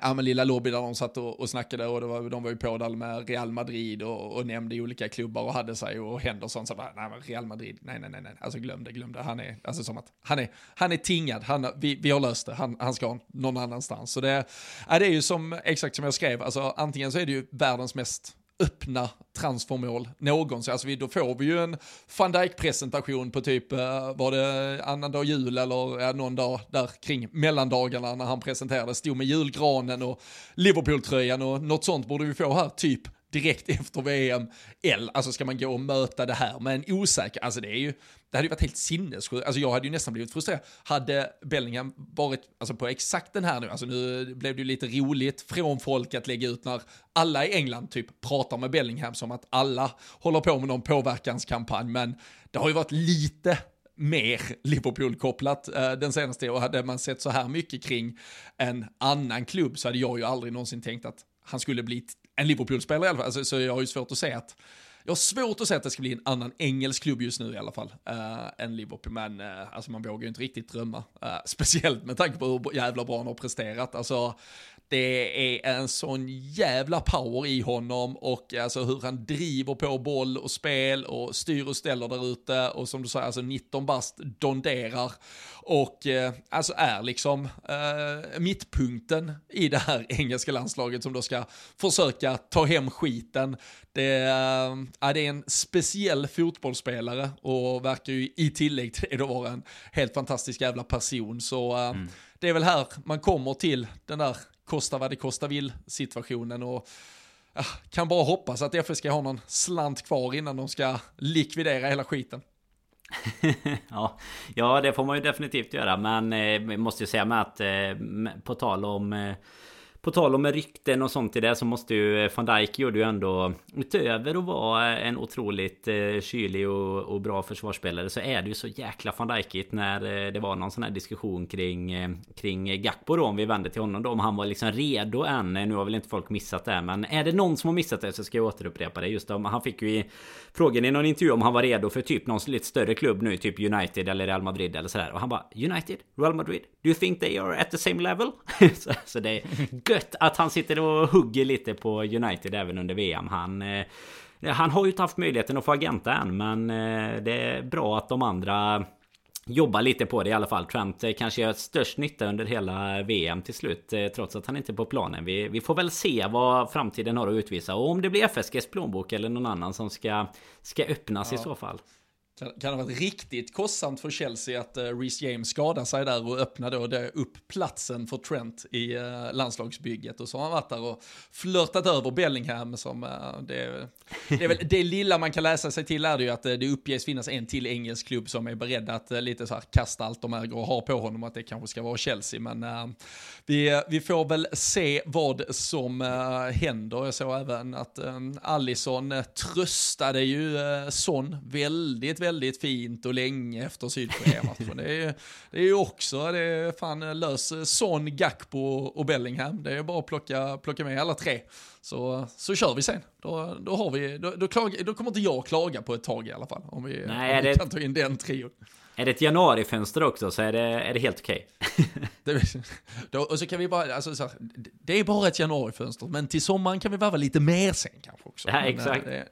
ja, men lilla lobby där de satt och, och snackade och det var, de var ju på där med Real Madrid och, och nämnde olika klubbar och hade sig och Henderson Så bara, nej men Real Madrid, nej nej nej, nej. alltså glöm det, glöm det, han är, alltså som att, han är, han är tingad, han, vi, vi har löst det, han, han ska någon annanstans. Så det, ja, det är ju som, exakt som jag skrev, alltså antingen så är det ju världens mest öppna transfermål någonsin. Alltså vi, då får vi ju en van Dijk-presentation på typ, eh, var det annandag jul eller ja, någon dag där kring mellandagarna när han presenterade, stod med julgranen och Liverpool-tröjan och något sånt borde vi få här, typ direkt efter VM. Eller, alltså ska man gå och möta det här med en osäker, alltså det är ju, det hade ju varit helt sinnessjukt. Alltså jag hade ju nästan blivit frustrerad. Hade Bellingham varit, alltså på exakt den här nu, alltså nu blev det ju lite roligt från folk att lägga ut när alla i England typ pratar med Bellingham som att alla håller på med någon påverkanskampanj, men det har ju varit lite mer Liverpool-kopplat eh, den senaste och hade man sett så här mycket kring en annan klubb så hade jag ju aldrig någonsin tänkt att han skulle bli en Liverpool-spelare i alla fall, alltså, så jag har ju svårt att se att jag har svårt att se att det ska bli en annan engelsk klubb just nu i alla fall, uh, än Liverpool, men uh, alltså man vågar ju inte riktigt drömma. Uh, speciellt med tanke på hur jävla bra han har presterat. Alltså, det är en sån jävla power i honom och alltså hur han driver på boll och spel och styr och ställer där ute och som du säger, alltså 19 bast donderar och eh, alltså är liksom eh, mittpunkten i det här engelska landslaget som då ska försöka ta hem skiten. Det, eh, det är en speciell fotbollsspelare och verkar ju i tillägg till det då vara en helt fantastisk jävla person. Så eh, mm. det är väl här man kommer till den där kosta vad det kosta vill situationen och ja, kan bara hoppas att FSG ska ha någon slant kvar innan de ska likvidera hela skiten. ja, ja, det får man ju definitivt göra. Men eh, måste ju säga med att eh, på tal om eh, på tal om rykten och sånt i det så måste ju eh, van Dijk gjorde ju ändå Utöver att vara en otroligt eh, kylig och, och, bra försvarsspelare Så är det ju så jäkla van Dijkigt när eh, det var någon sån här diskussion kring Kring Gakpo då om vi vänder till honom då Om han var liksom redo än Nu har väl inte folk missat det Men är det någon som har missat det så ska jag återupprepa det Just om han fick ju i Frågan i någon intervju om han var redo för typ någon lite större klubb nu Typ United eller Real Madrid eller sådär Och han bara United? Real Madrid? Do you think they are at the same level? så, så det är gött att han sitter och hugger lite på United även under VM. Han... Eh, han har ju inte haft möjligheten att få agenta än men eh, det är bra att de andra jobbar lite på det i alla fall. Trent eh, kanske gör störst nytta under hela VM till slut trots att han inte är på planen. Vi, vi får väl se vad framtiden har att utvisa och om det blir FSGs plånbok eller någon annan som ska, ska öppnas ja. i så fall. Kan, kan det ha varit riktigt kostsamt för Chelsea att uh, Reece James skadade sig där och öppnade då det upp platsen för Trent i uh, landslagsbygget och så har han varit där och flörtat över Bellingham som uh, det, det, är väl, det lilla man kan läsa sig till är det ju att uh, det uppges finnas en till engelsk klubb som är beredd att uh, lite så här kasta allt de äger och har på honom att det kanske ska vara Chelsea men vi, vi får väl se vad som händer. Jag såg även att um, Allison tröstade ju Son väldigt, väldigt väldigt fint och länge efter Sydkorea-matchen. det, är, det är ju också, det är fan lös Son, Gakpo och Bellingham. Det är bara att plocka, plocka med alla tre. Så, så kör vi sen. Då, då, har vi, då, då, klag, då kommer inte jag klaga på ett tag i alla fall. Om vi, Nej, om vi det... kan ta in den trion. Är det ett januarifönster också så är det, är det helt okej. Okay. och så kan vi bara, alltså, så det är bara ett januarifönster, men till sommaren kan vi vara lite mer sen kanske också. Ja, exakt. Det,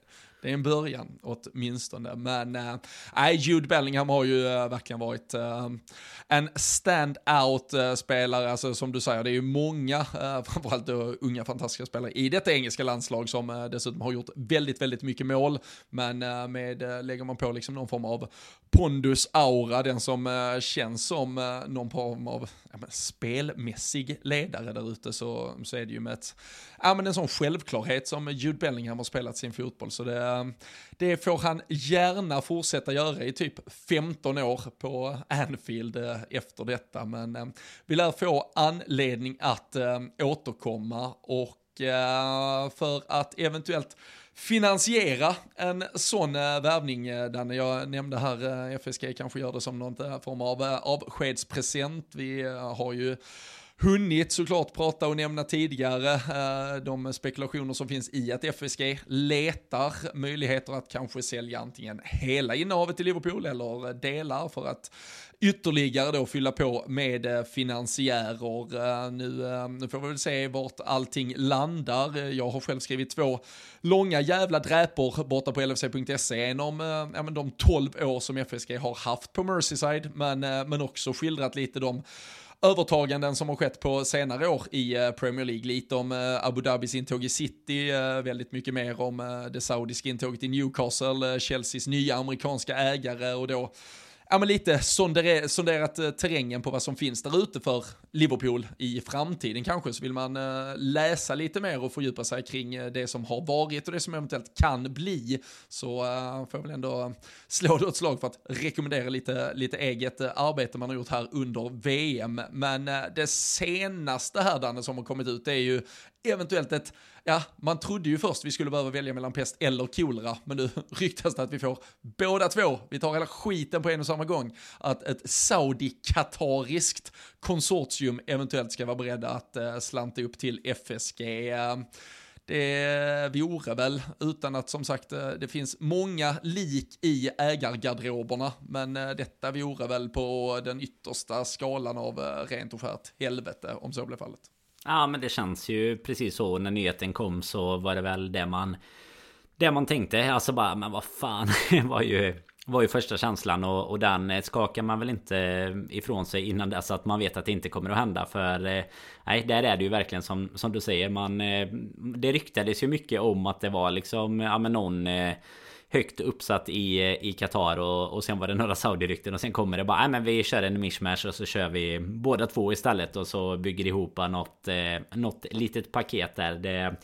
det är en början åtminstone. Men äh, Jude Bellingham har ju äh, verkligen varit äh, en stand-out-spelare. Alltså som du säger, det är ju många, äh, framförallt äh, unga fantastiska spelare i detta engelska landslag som äh, dessutom har gjort väldigt, väldigt mycket mål. Men äh, med, äh, lägger man på liksom någon form av pondus aura, den som äh, känns som äh, någon form av ja, men, spelmässig ledare där ute så, så är det ju med ett, ja, men en sån självklarhet som Jude Bellingham har spelat sin fotboll. Så det, ehm, det får han gärna fortsätta göra i typ 15 år på Anfield eh, efter detta. Men ehm, vi lär få anledning att ehm, återkomma och eh, för att eventuellt finansiera en sån eh, värvning, Danne. Jag nämnde här, FSG kanske gör det som någon form av avskedspresent. Vi har ju hunnit såklart prata och nämna tidigare eh, de spekulationer som finns i att FSG letar möjligheter att kanske sälja antingen hela innehavet i Liverpool eller delar för att ytterligare då fylla på med eh, finansiärer. Eh, nu, nu får vi väl se vart allting landar. Jag har själv skrivit två långa jävla dräpor borta på LFC.se. Om ja, men de 12 år som FSG har haft på Merseyside, men, men också skildrat lite de övertaganden som har skett på senare år i eh, Premier League. Lite om eh, Abu Dhabis intåg i City, eh, väldigt mycket mer om det saudiska intåget i Newcastle, Chelseas nya amerikanska ägare och då ja, men lite sonder, sonderat eh, terrängen på vad som finns där ute för Liverpool i framtiden kanske. Så vill man eh, läsa lite mer och fördjupa sig kring eh, det som har varit och det som eventuellt kan bli så får jag väl ändå slå då ett slag för att rekommendera lite, lite eget arbete man har gjort här under VM. Men det senaste här Danne som har kommit ut det är ju eventuellt ett ja, man trodde ju först vi skulle behöva välja mellan pest eller kolera, men nu ryktas det att vi får båda två. Vi tar hela skiten på en och samma gång. Att ett saudi-katariskt konsortium eventuellt ska vara beredda att eh, slanta upp till FSG. Det vore väl, utan att som sagt eh, det finns många lik i ägargarderoberna, men eh, detta vore väl på den yttersta skalan av eh, rent och skärt helvete om så blev fallet. Ja men det känns ju precis så. När nyheten kom så var det väl det man Det man tänkte. Alltså bara men vad fan var ju var ju första känslan och, och den eh, skakar man väl inte ifrån sig innan dess att man vet att det inte kommer att hända. För eh, Nej där är det ju verkligen som, som du säger. Man eh, Det ryktades ju mycket om att det var liksom ja men någon högt uppsatt i, i Qatar och, och sen var det några Saudi-rykten och sen kommer det bara Nej men vi kör en mishmash och så kör vi båda två istället och så bygger ihop något, eh, något litet paket där. Det,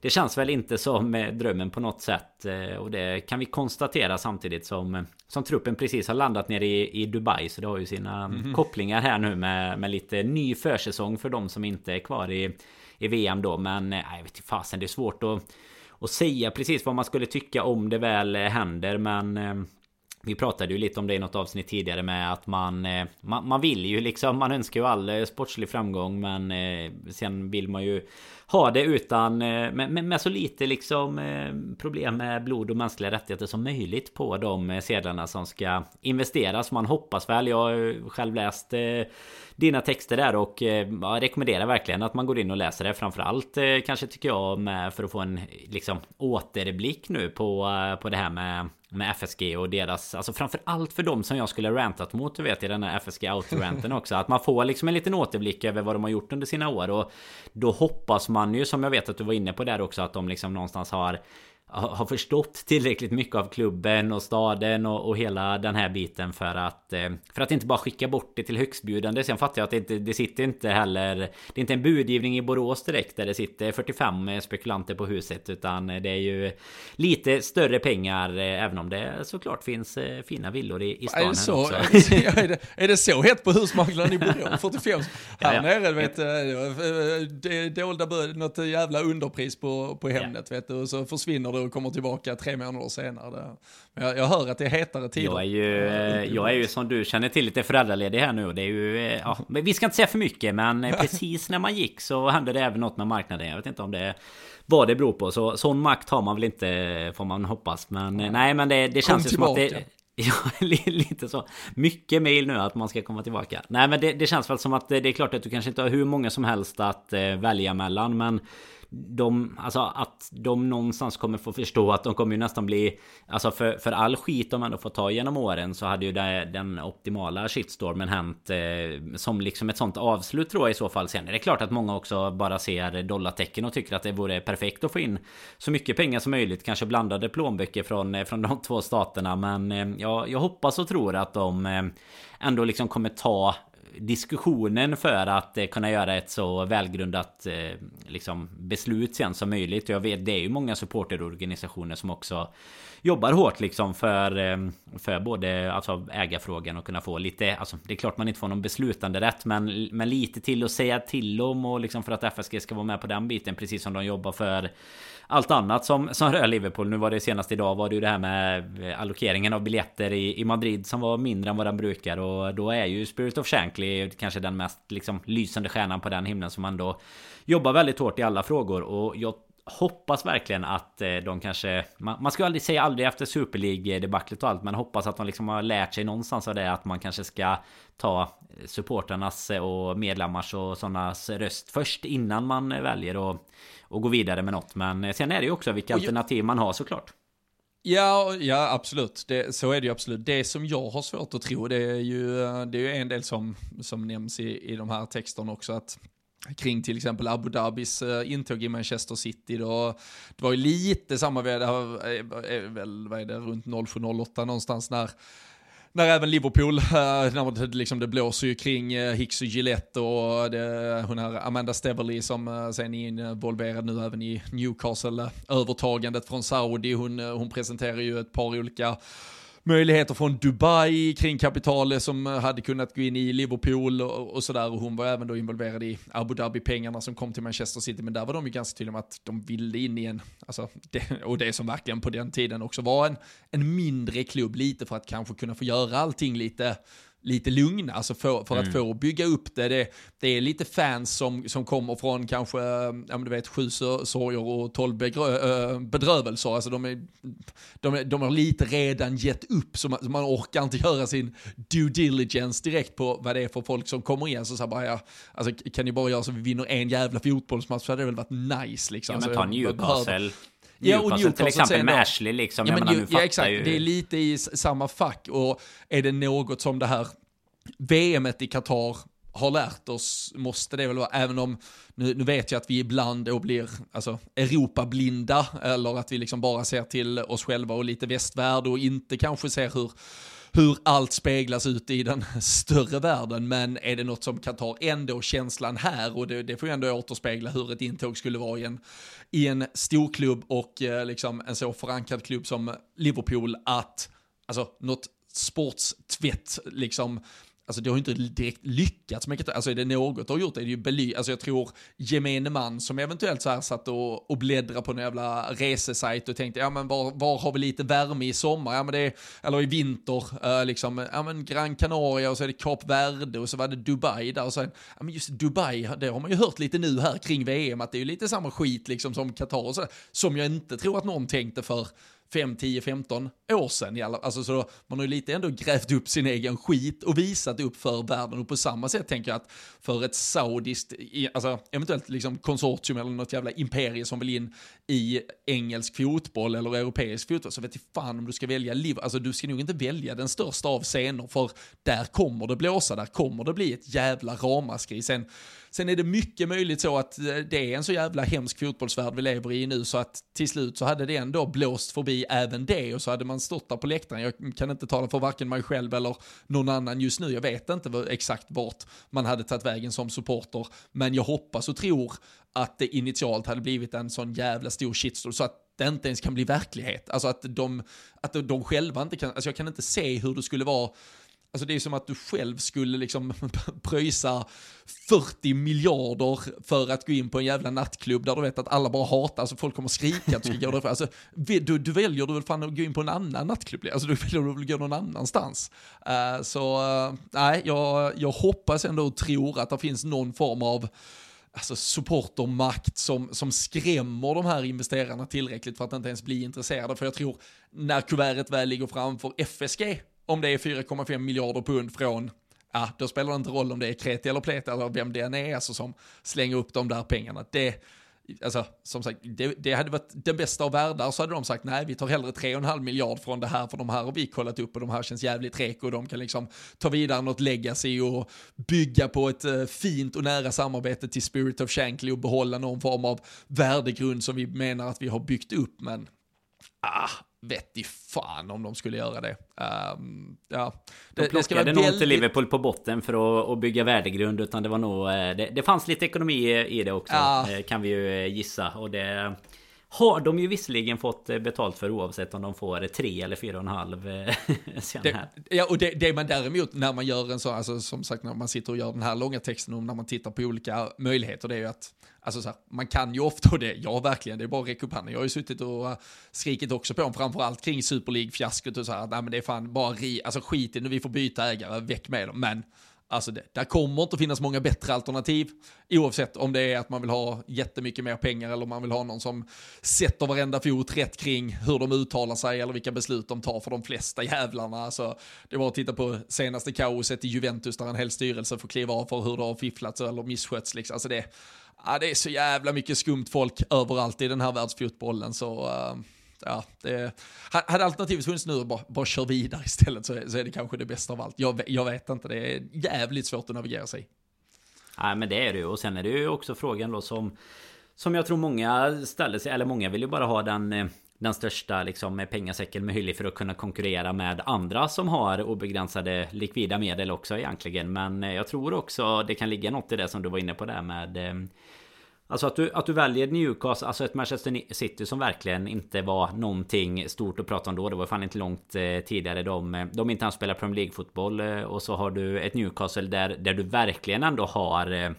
det känns väl inte som eh, drömmen på något sätt eh, och det kan vi konstatera samtidigt som som truppen precis har landat nere i, i Dubai så det har ju sina mm -hmm. kopplingar här nu med, med lite ny försäsong för de som inte är kvar i, i VM då men nej, jag vet inte fasen det är svårt att och säga precis vad man skulle tycka om det väl eh, händer men eh, vi pratade ju lite om det i något avsnitt tidigare med att man, eh, man, man vill ju liksom Man önskar ju all sportslig framgång men sen vill man ju ha det utan med, med, med, så lite liksom problem med blod och mänskliga rättigheter som möjligt på de sedlarna som ska investeras. Man hoppas väl. Jag har själv läst dina texter där och eh, ja, rekommenderar verkligen att man går in och läser det. Framförallt eh, kanske tycker jag med för att få en liksom återblick nu på, eh, på det här med med FSG och deras, alltså framförallt för dem som jag skulle rantat mot, du vet i den här FSG Auto-ranten också. Att man får liksom en liten återblick över vad de har gjort under sina år och då hoppas man ju som jag vet att du var inne på där också att de liksom någonstans har har förstått tillräckligt mycket av klubben och staden och, och, hela den här biten för att eh, För att inte bara skicka bort det till högstbjudande. Sen fattar jag att det, inte, det sitter inte heller Det är inte en budgivning i Borås direkt där det sitter 45 spekulanter på huset Utan det är ju Lite större pengar eh, Även om det såklart finns eh, fina villor i, i stan är det så, också. Är, det, är det så hett på husmarknaden i Borås? 45 Här ja, nere vet du Det dolda något jävla underpris på, på Hemnet ja. vet du Och så försvinner det och kommer tillbaka tre månader senare. Men jag, jag hör att det är hetare tider. Jag är ju, eh, jag är ju som du känner till lite föräldraledig här nu det är ju... Eh, ja, vi ska inte säga för mycket men precis när man gick så hände det även något med marknaden. Jag vet inte om det vad det beror på. Så sån makt har man väl inte får man hoppas. Men nej men det, det känns ju som att det... Ja, lite så. Mycket mail nu att man ska komma tillbaka. Nej men det, det, känns väl som att det är klart att du kanske inte har hur många som helst att eh, välja mellan. Men de, alltså att de någonstans kommer få förstå att de kommer ju nästan bli Alltså för, för all skit de ändå får ta genom åren så hade ju det, den optimala shitstormen hänt eh, Som liksom ett sånt avslut tror jag i så fall. Sen Det är klart att många också bara ser dollartecken och tycker att det vore perfekt att få in Så mycket pengar som möjligt. Kanske blandade plånböcker från, eh, från de två staterna. Men eh, ja, jag hoppas och tror att de eh, ändå liksom kommer ta diskussionen för att eh, kunna göra ett så välgrundat eh, liksom, beslut sen som möjligt. Jag vet, det är ju många supporterorganisationer som också jobbar hårt liksom för, eh, för både alltså, ägarfrågan och kunna få lite, alltså det är klart man inte får någon beslutande rätt men, men lite till att säga till om och liksom för att FSG ska vara med på den biten precis som de jobbar för allt annat som, som rör Liverpool. Nu var det senast idag var det ju det här med eh, allokeringen av biljetter i, i Madrid som var mindre än vad den brukar och då är ju Spirit of Shankly kanske den mest liksom lysande stjärnan på den himlen som man då jobbar väldigt hårt i alla frågor och jag hoppas verkligen att eh, de kanske... Man, man ska aldrig säga aldrig efter Super League-debaclet och allt Men hoppas att de liksom har lärt sig någonstans av det Att man kanske ska ta supporternas och medlemmars och sådana röst först innan man väljer och, och gå vidare med något Men sen är det ju också vilka alternativ man har såklart Ja, ja absolut. Det, så är det ju absolut. Det som jag har svårt att tro, det är ju, det är ju en del som, som nämns i, i de här texterna också, att kring till exempel Abu Dhabis uh, intåg i Manchester City. Då, det var ju lite samma, det är väl, vad är det, runt 07-08 någonstans när när även Liverpool, eh, när det, liksom, det blåser ju kring eh, Hicks och Gillette och eh, det, hon här Amanda Steverly som sen är involverad nu även i Newcastle-övertagandet från Saudi. Hon, hon presenterar ju ett par olika möjligheter från Dubai kring kapitalet som eh, hade kunnat gå in i Liverpool och, och sådär. Och hon var även då involverad i Abu Dhabi-pengarna som kom till Manchester City. Men där var de ju ganska tydliga med att de ville in i en, alltså, det, och det som verkligen på den tiden också var en, en mindre klubb, lite för att kanske kunna få göra allting lite lite lugna, alltså för, för mm. att få bygga upp det. det. det. är lite fans som, som kommer från kanske, ja du vet, sju sorger och tolv bedrövelser. Alltså de, är, de, är, de har lite redan gett upp, så man, så man, orkar inte göra sin due diligence direkt på vad det är för folk som kommer in. Så, så bara, ja, alltså, kan ni bara göra så vi vinner en jävla fotbollsmatch så hade det väl varit nice liksom. Ja men ta Newcastle. Ja, och Newcastle till exempel med Ashley liksom. Ja, men menar, ju, ja, exakt. Ju... Det är lite i samma fack och är det något som det här VMet i Qatar har lärt oss, måste det väl vara, även om, nu, nu vet jag att vi ibland då blir alltså, Europablinda, eller att vi liksom bara ser till oss själva och lite västvärld och inte kanske ser hur hur allt speglas ut i den större världen, men är det något som kan ta ändå känslan här och det, det får ju ändå återspegla hur ett intåg skulle vara i en, i en storklubb och eh, liksom en så förankrad klubb som Liverpool att, alltså något sportstvätt liksom Alltså det har inte direkt lyckats med Qatar, Alltså är det något de har gjort är det ju bely... Alltså jag tror gemene man som eventuellt så här satt och, och bläddra på en jävla resesajt och tänkte, ja men var, var har vi lite värme i sommar? Ja men det är, eller i vinter, uh, liksom, ja men Gran Canaria och så är det Kap Verde och så var det Dubai där och sen, ja men just Dubai, det har man ju hört lite nu här kring VM, att det är ju lite samma skit liksom som Qatar och så, som jag inte tror att någon tänkte för 5, 10, 15 år sedan. Alltså, så man har ju lite ändå grävt upp sin egen skit och visat upp för världen. Och på samma sätt tänker jag att för ett saudiskt, alltså eventuellt liksom konsortium eller något jävla imperie som vill in i engelsk fotboll eller europeisk fotboll, så vet jag fan om du ska välja liv. Alltså du ska nog inte välja den största av scener, för där kommer det blåsa, där kommer det bli ett jävla ramaskri. Sen Sen är det mycket möjligt så att eh, det är en så jävla hemsk fotbollsvärld vi lever i nu så att till slut så hade det ändå blåst förbi även det och så hade man stått där på läktaren. Jag kan inte tala för varken mig själv eller någon annan just nu. Jag vet inte exakt vart man hade tagit vägen som supporter, men jag hoppas och tror att det initialt hade blivit en sån jävla stor shitstorm så att det inte ens kan bli verklighet. Alltså att de, att de själva inte kan, alltså jag kan inte se hur det skulle vara Alltså det är som att du själv skulle liksom pröjsa 40 miljarder för att gå in på en jävla nattklubb där du vet att alla bara hatar, alltså folk kommer skrika att du ska gå därifrån. Alltså, du, du väljer du väl fan att gå in på en annan nattklubb, alltså du väljer du väl gå någon annanstans. Uh, så uh, nej, jag, jag hoppas ändå och tror att det finns någon form av alltså supportermakt som, som skrämmer de här investerarna tillräckligt för att inte ens bli intresserade. För jag tror när kuvertet väl ligger framför FSG, om det är 4,5 miljarder pund från ja, då spelar det inte roll om det är Kreti eller Pleti eller vem det än är alltså, som slänger upp de där pengarna. Det, alltså, som sagt, det, det, hade varit den bästa av världar så hade de sagt nej, vi tar hellre 3,5 miljard från det här för de här har vi kollat upp och de här känns jävligt reko och de kan liksom ta vidare något legacy och bygga på ett uh, fint och nära samarbete till Spirit of Shankly och behålla någon form av värdegrund som vi menar att vi har byggt upp, men ah, vet i fan om de skulle göra det. Um, ja. De det, det ska vara nog väldigt... inte Liverpool på botten för att, att, bygga värdegrund utan det var nog... Eh, det, det fanns lite ekonomi i det också ja. Eh, kan vi ju eh, gissa och det har de ju visserligen fått betalt för oavsett om de får tre eller fyra och en halv sen här. Ja, och det, det man däremot när man gör en sån, alltså som sagt när man sitter och gör den här långa texten och när man tittar på olika möjligheter, det är ju att Alltså så här, man kan ju ofta, och det, ja verkligen, det är bara att räcka upp handen. Jag har ju suttit och eh, skrikit också på dem, framförallt kring Super League-fiaskot och så här, nej men det är fan bara ri, alltså skit i nu, vi får byta ägare, väck med dem. Men Alltså det, där kommer inte finnas många bättre alternativ. Oavsett om det är att man vill ha jättemycket mer pengar eller om man vill ha någon som sätter varenda fot rätt kring hur de uttalar sig eller vilka beslut de tar för de flesta jävlarna. Alltså, det var att titta på senaste kaoset i Juventus där en hel styrelse får kliva av för hur det har fifflats eller misskötts. Liksom. Alltså det, ja, det är så jävla mycket skumt folk överallt i den här världsfotbollen så uh, ja, det, hade alternativet funnits nu och bara, bara kör vidare istället så är, så är det kanske det bästa av allt. Jag, jag vet inte, det är jävligt svårt att navigera sig. Nej men det är det ju och sen är det ju också frågan då som Som jag tror många ställer sig, eller många vill ju bara ha den eh, den största liksom, pengasäcken med Hylly för att kunna konkurrera med andra som har obegränsade likvida medel också egentligen. Men eh, jag tror också det kan ligga något i det som du var inne på där med eh, Alltså att du, att du väljer Newcastle, alltså ett Manchester City som verkligen inte var någonting stort att prata om då. Det var fan inte långt eh, tidigare de, eh, de inte ens spelar Premier League-fotboll. och så har du ett Newcastle där, där du verkligen ändå har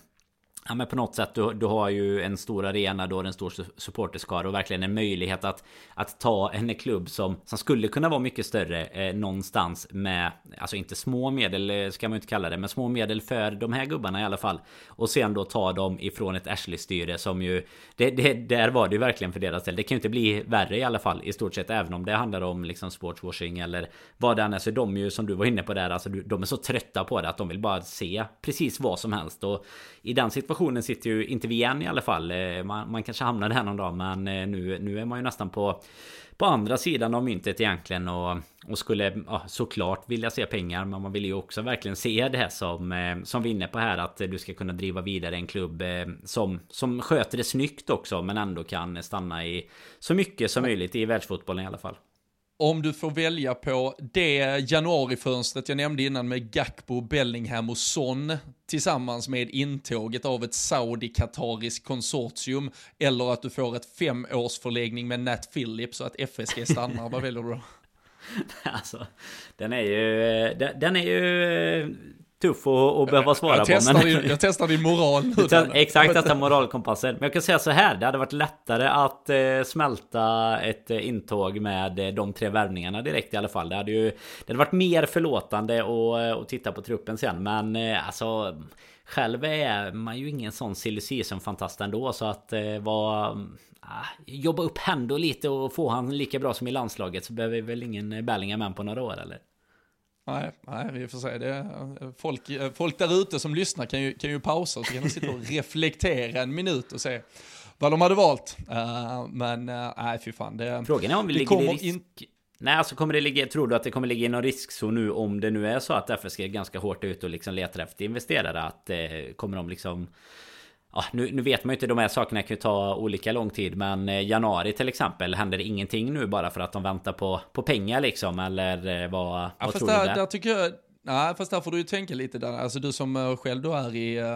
Ja men på något sätt du, du har ju en stor arena då, en stor supporterskara och verkligen en möjlighet att Att ta en klubb som, som skulle kunna vara mycket större eh, någonstans med Alltså inte små medel eh, ska man ju inte kalla det men små medel för de här gubbarna i alla fall. Och sen då ta dem ifrån ett Ashley-styre som ju det, det, Där var det ju verkligen för deras del. Det kan ju inte bli värre i alla fall i stort sett även om det handlar om liksom sportswashing eller Vad det än är. Så de ju som du var inne på där alltså de är så trötta på det att de vill bara se precis vad som helst. Och I den situationen situationen sitter ju inte vi än i alla fall. Eh, man, man kanske hamnar där någon dag men eh, nu, nu är man ju nästan på på andra sidan av myntet egentligen och, och skulle ja, såklart vilja se pengar men man vill ju också verkligen se det här som eh, som vi är inne på här att du ska kunna driva vidare en klubb som som sköter det snyggt också men ändå kan stanna i så mycket som möjligt i världsfotbollen i alla fall om du får välja på det januarifönstret jag nämnde innan med Gakpo, Bellingham och Son tillsammans med intåget av ett Saudi-Katariskt konsortium eller att du får ett femårsförlängning med Nat Phillips så att FSG stannar, vad väljer du då? Alltså, den är ju, eh, den är ju eh, tuff att, att behöva svara jag på. Men... Din, jag testar din moral nu. Exakt, testar moralkompassen. Men jag kan säga så här. Det hade varit lättare att eh, smälta ett eh, intåg med eh, de tre värvningarna direkt i alla fall. Det hade ju det hade varit mer förlåtande att, att titta på truppen sen. Men alltså... Själv är man ju ingen sån silly season fantast ändå så att eh, vara... Ah, jobba upp Hendo lite och få han lika bra som i landslaget så behöver vi väl ingen Bellingham på några år eller? Nej, nej, vi får se. Det, folk, folk där ute som lyssnar kan ju, kan ju pausa och så kan de sitta och reflektera en minut och se vad de hade valt. Uh, men uh, nej, fy fan. Det, Frågan är om vi ligger i risk... In... Nej, alltså kommer det ligga, tror du att det kommer ligga i någon riskzon nu om det nu är så att FSG är ganska hårt ute och liksom letar efter investerare? Att eh, kommer de liksom Ja, nu, nu, vet man ju inte, de här sakerna kan ju ta olika lång tid Men eh, januari till exempel Händer det ingenting nu bara för att de väntar på, på pengar liksom? Eller eh, vad, ja, vad tror du där? där tycker jag Nej, fast där får du ju tänka lite där, alltså du som uh, själv då är i uh,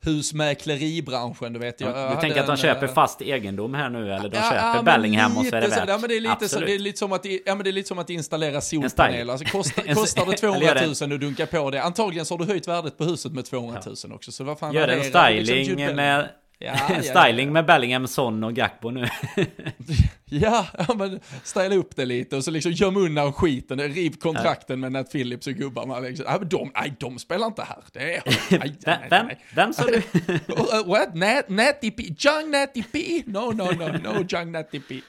husmäkleribranschen, du vet. Jag, du tänker att de en, köper fast egendom här nu, eller de ja, köper ja, Bellingham och så är det värt? Ja, men det är lite, så, det är lite som att, ja, men det är lite som att installera solpaneler. Alltså, kostar, kostar det 200 000 att dunka på det, antagligen så har du höjt värdet på huset med 200 000 också. Så vad fan Gör en styling liksom med Ja, Styling ja, med Bellingham, Son och Gakpo nu. ja, men styla upp det lite och så liksom göm undan skiten, riv kontrakten med Nat Phillips och gubbarna. Liksom. Ja, men de, nej, de spelar inte här. Det är, nej, nej, vem, vem sa du? What? Nat, Natty P? John Natty P? No, no, no, no, John Natty P.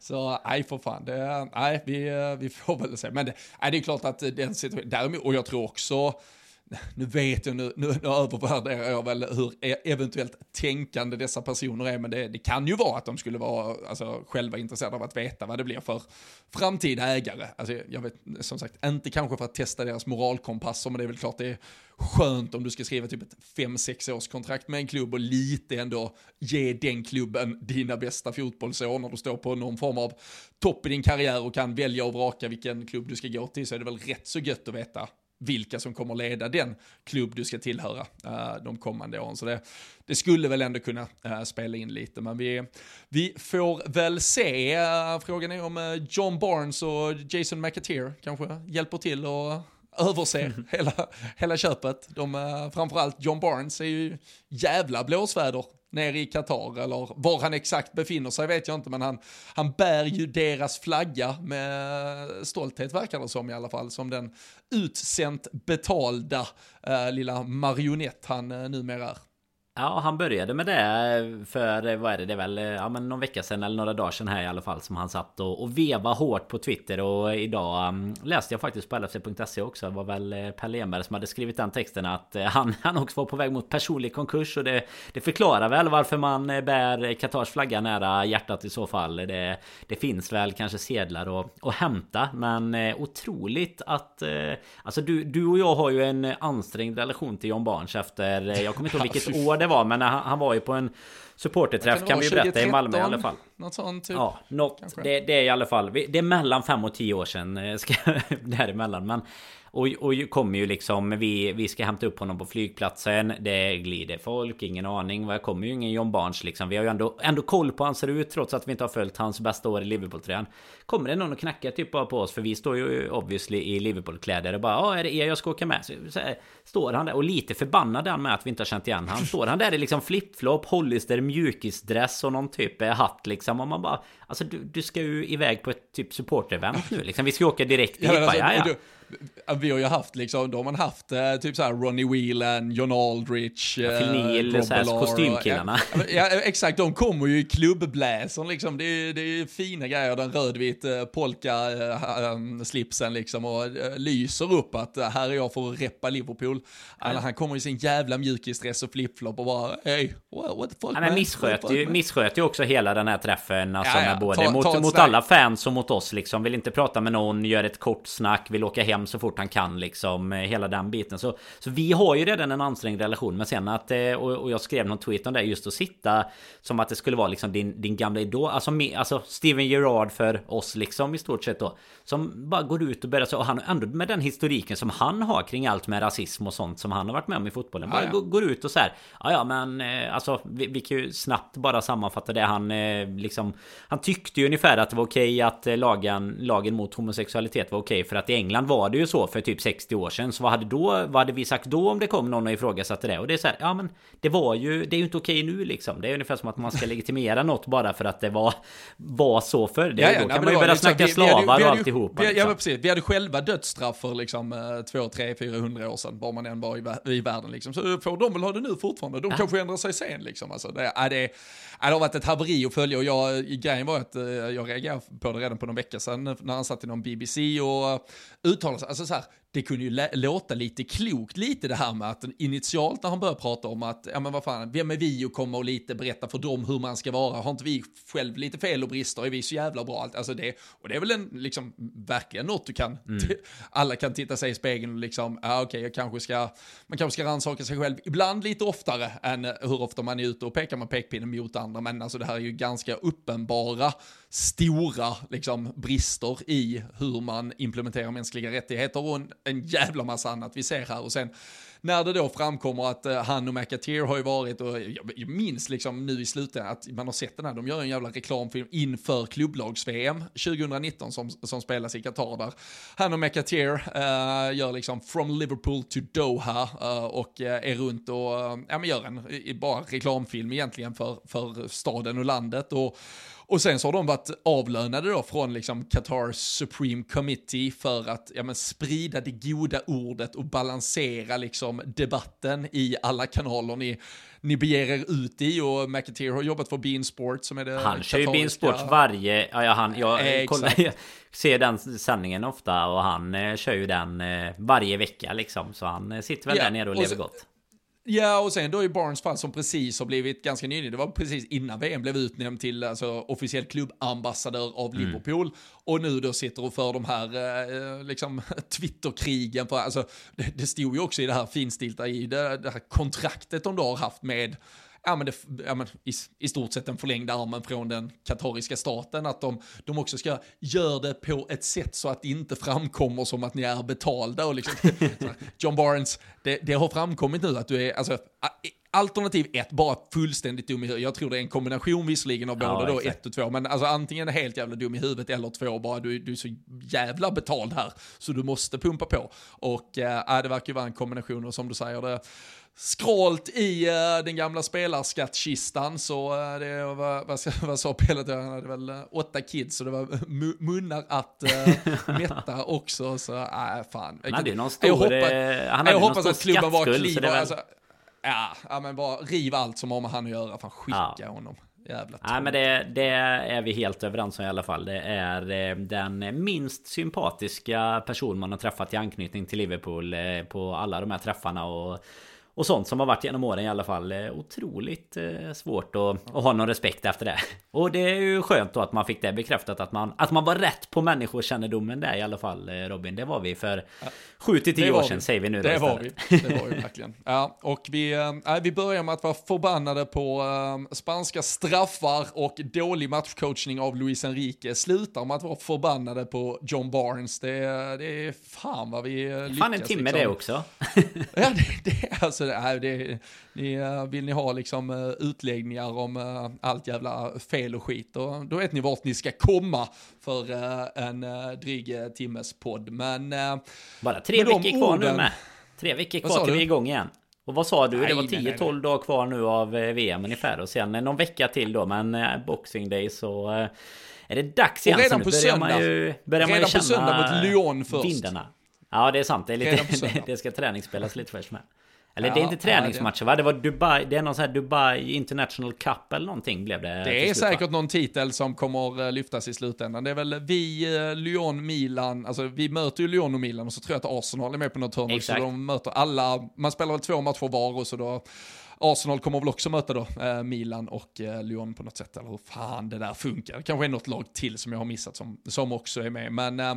Så nej, för fan, det, nej, vi, vi får väl se. Men det, nej, det är klart att den situationen, däremot, och jag tror också, nu vet jag, nu, nu, nu övervärderar jag väl hur e-, eventuellt tänkande dessa personer är, men det, det, kan ju vara att de skulle vara alltså, själva intresserade av att veta vad det blir för framtida ägare. Alltså, jag vet, som sagt, inte kanske för att testa deras moralkompasser, men det är väl klart det är skönt om du ska skriva typ ett 5-6 års kontrakt med en klubb och lite ändå ge den klubben dina bästa fotbollsår när du står på någon form av topp i din karriär och kan välja och vraka vilken klubb du ska gå till så är det väl rätt så gött att veta vilka som kommer leda den klubb du ska tillhöra uh, de kommande åren. Så det, det skulle väl ändå kunna uh, spela in lite, men vi, vi får väl se. Uh, frågan är om John Barnes och Jason McAteer kanske hjälper till och överse hela, hela köpet. De, framförallt John Barnes är ju jävla blåsväder nere i Qatar eller var han exakt befinner sig vet jag inte men han, han bär ju deras flagga med stolthet verkar det som i alla fall som den utsänt betalda eh, lilla marionett han eh, numera är. Ja, han började med det för, vad är det, det är väl ja, men någon vecka sedan eller några dagar sedan här i alla fall som han satt och, och veva hårt på Twitter och idag um, läste jag faktiskt på LFC.se också. Det var väl eh, Per Lemberg som hade skrivit den texten att uh, han, han också var på väg mot personlig konkurs och det, det förklarar väl varför man eh, bär Qatars flagga nära hjärtat i så fall. Det, det finns väl kanske sedlar att, att hämta men otroligt att alltså du, du och jag har ju en ansträngd relation till John Barnes efter jag kommer inte ihåg vilket år det var men han, han var ju på en supporterträff kan vi berätta i Malmö i alla fall. Något sånt typ. Ja, något, det, det, är i alla fall. Det är mellan fem och tio år sedan. Eh, ska, däremellan. Men och, och kommer ju liksom vi, vi ska hämta upp honom på flygplatsen. Det glider folk, ingen aning. Vad kommer ju ingen John Barnes liksom. Vi har ju ändå, ändå koll på hur han ser ut Trots att vi inte har följt hans bästa år i Liverpool-tröjan. Kommer det någon och knackar typ bara på oss? För vi står ju obviously i Liverpool-kläder Och bara ja är det er jag ska åka med? Så, så här, Står han där. Och lite förbannad han med att vi inte har känt igen han. Står han där i liksom flipflop, Hollister, mjukisdress och någon typ eh, hatt liksom. Och man bara Alltså du, du ska ju iväg på ett typ supporterevent nu liksom. Vi ska åka direkt dit. Ja, alltså, ja, ja vi har ju haft liksom, då har man haft eh, typ såhär Ronnie Whelan, John Aldrich, ja, Phil Neal, eh, kostymkillarna. Ja, ja, exakt, de kommer ju i klubbbläsern liksom, det är, det är fina grejer, den rödvit eh, polka eh, slipsen liksom och eh, lyser upp att eh, här är jag för att reppa Liverpool. Ja. Han kommer i sin jävla mjukisdress och flipflop och bara, hey, what, the fuck Han man? missköt ju, missköt ju också hela den här träffen, alltså med både ta, mot, ta mot alla fans och mot oss liksom, vill inte prata med någon, gör ett kort snack, vill åka hem så fort han kan liksom eh, hela den biten. Så, så vi har ju redan en ansträngd relation. Men sen att, eh, och, och jag skrev någon tweet om det, just att sitta som att det skulle vara liksom din, din gamla idol. Alltså, alltså Steven Gerrard för oss liksom i stort sett då. Som bara går ut och börjar så. Och han ändå med den historiken som han har kring allt med rasism och sånt som han har varit med om i fotbollen. Bara ja, ja. Går, ut och så här. Ja, ja, men eh, alltså vi, vi, kan ju snabbt bara sammanfatta det. Han liksom. Han tyckte ju ungefär att det var okej att lagen, lagen mot homosexualitet var okej. För att i England var det ju så för typ 60 år sedan. Så vad hade, då, vad hade vi sagt då om det kom någon och ifrågasatte det? Och det är så här, ja men det var ju, det är ju inte okej nu liksom. Det är ungefär som att man ska legitimera något bara för att det var, var så förr. Det, ja, ja, då kan man ju börja liksom, snacka slavar och alltihopa. Vi, liksom. Ja precis, vi hade själva dödsstraff för liksom 2, 3, 400 år sedan. Var man än var i, i världen liksom. Så får de väl ha det nu fortfarande. De ja. kanske ändrar sig sen liksom. Alltså, det, är, det, det har varit ett haveri att följa och jag, grejen var att eh, jag reagerade på det redan på någon vecka sedan när han satt i någon BBC och uttalade någonstans. Alltså så här, det kunde ju låta lite klokt, lite det här med att initialt när han började prata om att, ja men vad fan, vem är vi och komma och lite berätta för dem hur man ska vara, har inte vi själv lite fel och brister, är vi så jävla bra? Alltså det, och det är väl en, liksom, verkligen något du kan, mm. alla kan titta sig i spegeln och liksom, ja okej, okay, jag kanske ska, man kanske ska rannsaka sig själv, ibland lite oftare än hur ofta man är ute och pekar med pekpinnen mot andra, men alltså det här är ju ganska uppenbara, stora, liksom, brister i hur man implementerar mänskliga rättigheter och en en jävla massa annat vi ser här och sen när det då framkommer att eh, han och McAteer har ju varit, och jag, jag minns liksom nu i slutet att man har sett den här, de gör en jävla reklamfilm inför klubblags-VM 2019 som, som spelas i Qatar där. Han och McAteer uh, gör liksom from Liverpool to Doha uh, och är runt och ja, men gör en bara reklamfilm egentligen för, för staden och landet. Och och sen så har de varit avlönade då från liksom Qatars Supreme Committee för att ja, men sprida det goda ordet och balansera liksom debatten i alla kanaler ni, ni beger er ut i. Och McAteer har jobbat för Bean Sport som är det Han kör ju Bean Sport varje... Ja, han, jag, eh, kollar, jag ser den sändningen ofta och han eh, kör ju den eh, varje vecka liksom. Så han eh, sitter väl ja, där nere och, och lever så, gott. Ja, och sen då i Barnes fall som precis har blivit ganska nyligen, det var precis innan VM blev utnämnd till alltså, officiell klubbambassadör av mm. Liverpool. Och nu då sitter och för de här eh, liksom Twitterkrigen. För, alltså, det, det stod ju också i det här finstilta i det, det här kontraktet de då har haft med ja, men det, ja, men i, i, stort sett den förlängda armen från den katariska staten, att de, de också ska göra det på ett sätt så att det inte framkommer som att ni är betalda. Och liksom, John Barnes, det, det, har framkommit nu att du är, alltså, alternativ ett, bara fullständigt dum i huvudet. Jag tror det är en kombination visserligen av både ja, då ett och två, men alltså antingen helt jävla dum i huvudet eller två, bara du, du är så jävla betald här så du måste pumpa på. Och äh, det verkar ju vara en kombination och som du säger, det skralt i uh, den gamla spelarskattkistan så uh, det var, vad, vad sa Pellet, han hade väl uh, åtta kids så det var munnar att uh, mätta också så nej uh, fan. Han hade ju någon stor, jag hoppas, han hade jag hoppas att klubben väl... alltså, ja, ja men bara riv allt som har med han att göra, fan skicka ja. honom. Jävla Nej men det, det, är vi helt överens om i alla fall. Det är den minst sympatiska person man har träffat i anknytning till Liverpool på alla de här träffarna och och sånt som har varit genom åren i alla fall. Otroligt eh, svårt att, att ha någon respekt efter det. Och det är ju skönt då att man fick det bekräftat att man, att man var rätt på människokännedomen där i alla fall eh, Robin. Det var vi för 7 till 10 år sedan säger vi nu. Det var vi. Det var vi verkligen. Ja, och vi, äh, vi börjar med att vara förbannade på äh, spanska straffar och dålig matchcoachning av Luis Enrique. Slutar med att vara förbannade på John Barnes. Det, det är fan vad vi lyckas. Fan en timme liksom. det också. ja, det, det, alltså, det, det, ni, vill ni ha liksom utläggningar om allt jävla fel och skit, och då vet ni vart ni ska komma för en dryg timmes podd. Men... Bara tre veckor kvar orden... nu med. Tre veckor kvar till vi är igång igen. Och vad sa du? Nej, det var 10-12 dagar kvar nu av eh, VM ungefär. Och sen någon vecka till då. Men eh, Boxing Day så eh, är det dags igen. Och redan på söndag. Man ju, börjar redan man ju på söndag mot Lyon först. Vindarna. Ja, det är sant. Det, är lite, det ska träningsspelas lite först med. Eller ja, det är inte träningsmatcher va? Det var Dubai, det är någon sån här Dubai International Cup eller någonting blev det. Det är säkert någon titel som kommer eh, lyftas i slutändan. Det är väl vi, eh, Lyon, Milan, alltså vi möter ju Lyon och Milan och så tror jag att Arsenal är med på något hörn. Så de möter alla, man spelar väl två matcher var och så då Arsenal kommer väl också möta då eh, Milan och eh, Lyon på något sätt, eller hur fan det där funkar. Det kanske är något lag till som jag har missat som, som också är med. Men eh,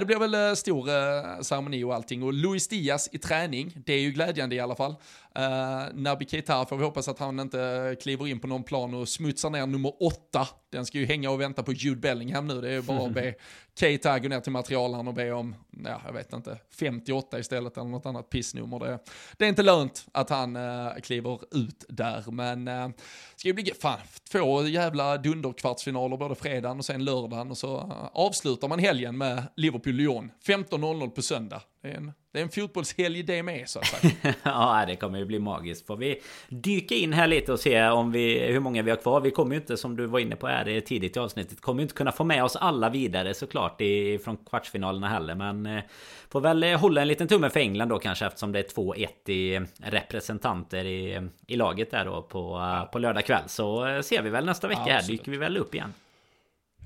det blir väl eh, stor eh, ceremoni och allting. Och Luis Diaz i träning, det är ju glädjande i alla fall. Uh, Naby Keita får vi hoppas att han inte kliver in på någon plan och smutsar ner nummer åtta. Den ska ju hänga och vänta på Jude Bellingham nu. Det är ju bara att be Keita gå ner till materialen och be om, ja, jag vet inte, 58 istället eller något annat pissnummer. Det, det är inte lönt att han uh, kliver ut där, men uh, ska ju bli, fan, två jävla dunderkvartsfinaler både fredagen och sen lördagen och så uh, avslutar man helgen med Liverpool-Lyon. 15.00 på söndag. Det är en det är en fotbollshelg det med så att säga. ja, det kommer ju bli magiskt. Får vi dyka in här lite och se om vi, hur många vi har kvar. Vi kommer ju inte, som du var inne på här tidigt i avsnittet, kommer ju inte kunna få med oss alla vidare såklart i, från kvartsfinalerna heller. Men eh, får väl eh, hålla en liten tumme för England då kanske eftersom det är 2-1 i representanter i, i laget där då på, ja. på lördag kväll. Så eh, ser vi väl nästa vecka ja, här, dyker vi väl upp igen.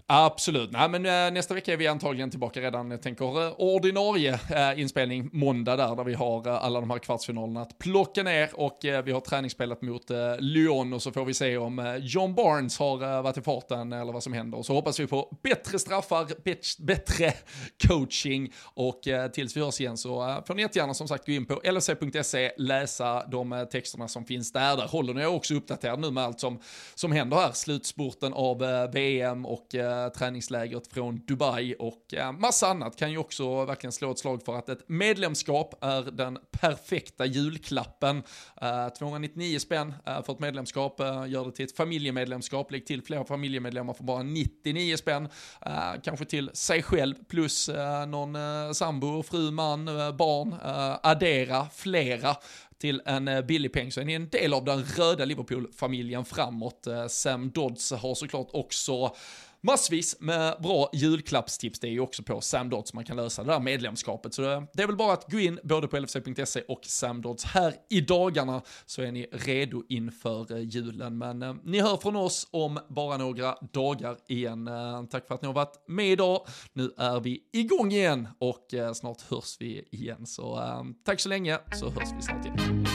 Absolut. Nej, men eh, nästa vecka är vi antagligen tillbaka redan, jag tänker, eh, ordinarie eh, inspelning måndag där, där vi har alla de här kvartsfinalerna att plocka ner och vi har träningsspelet mot Lyon och så får vi se om John Barnes har varit i farten eller vad som händer. Och så hoppas vi på bättre straffar, bättre coaching och tills vi hörs igen så får ni jättegärna som sagt gå in på lc.se, läsa de texterna som finns där. Där håller ni också uppdaterad nu med allt som, som händer här, slutspurten av VM och eh, träningslägret från Dubai. Och eh, massa annat kan ju också verkligen slå ett slag för att ett medlemskap är den perfekta julklappen. Eh, 299 spänn eh, för ett medlemskap, eh, gör det till ett familjemedlemskap, lägg till fler familjemedlemmar för bara 99 spänn, eh, kanske till sig själv plus eh, någon sambo, fru, man, barn, addera flera till en billig peng. Så är ni en del av den röda Liverpool-familjen framåt. Sam Dodds har såklart också massvis med bra julklappstips. Det är ju också på Samdots man kan lösa det där medlemskapet. Så det, är väl bara att gå in både på LFC.se och Samdots här i dagarna så är ni redo inför eh, julen. Men eh, ni hör från oss om bara några dagar igen. Eh, tack för att ni har varit med idag. Nu är vi igång igen och eh, snart hörs vi igen. Så eh, tack så länge så hörs vi snart igen.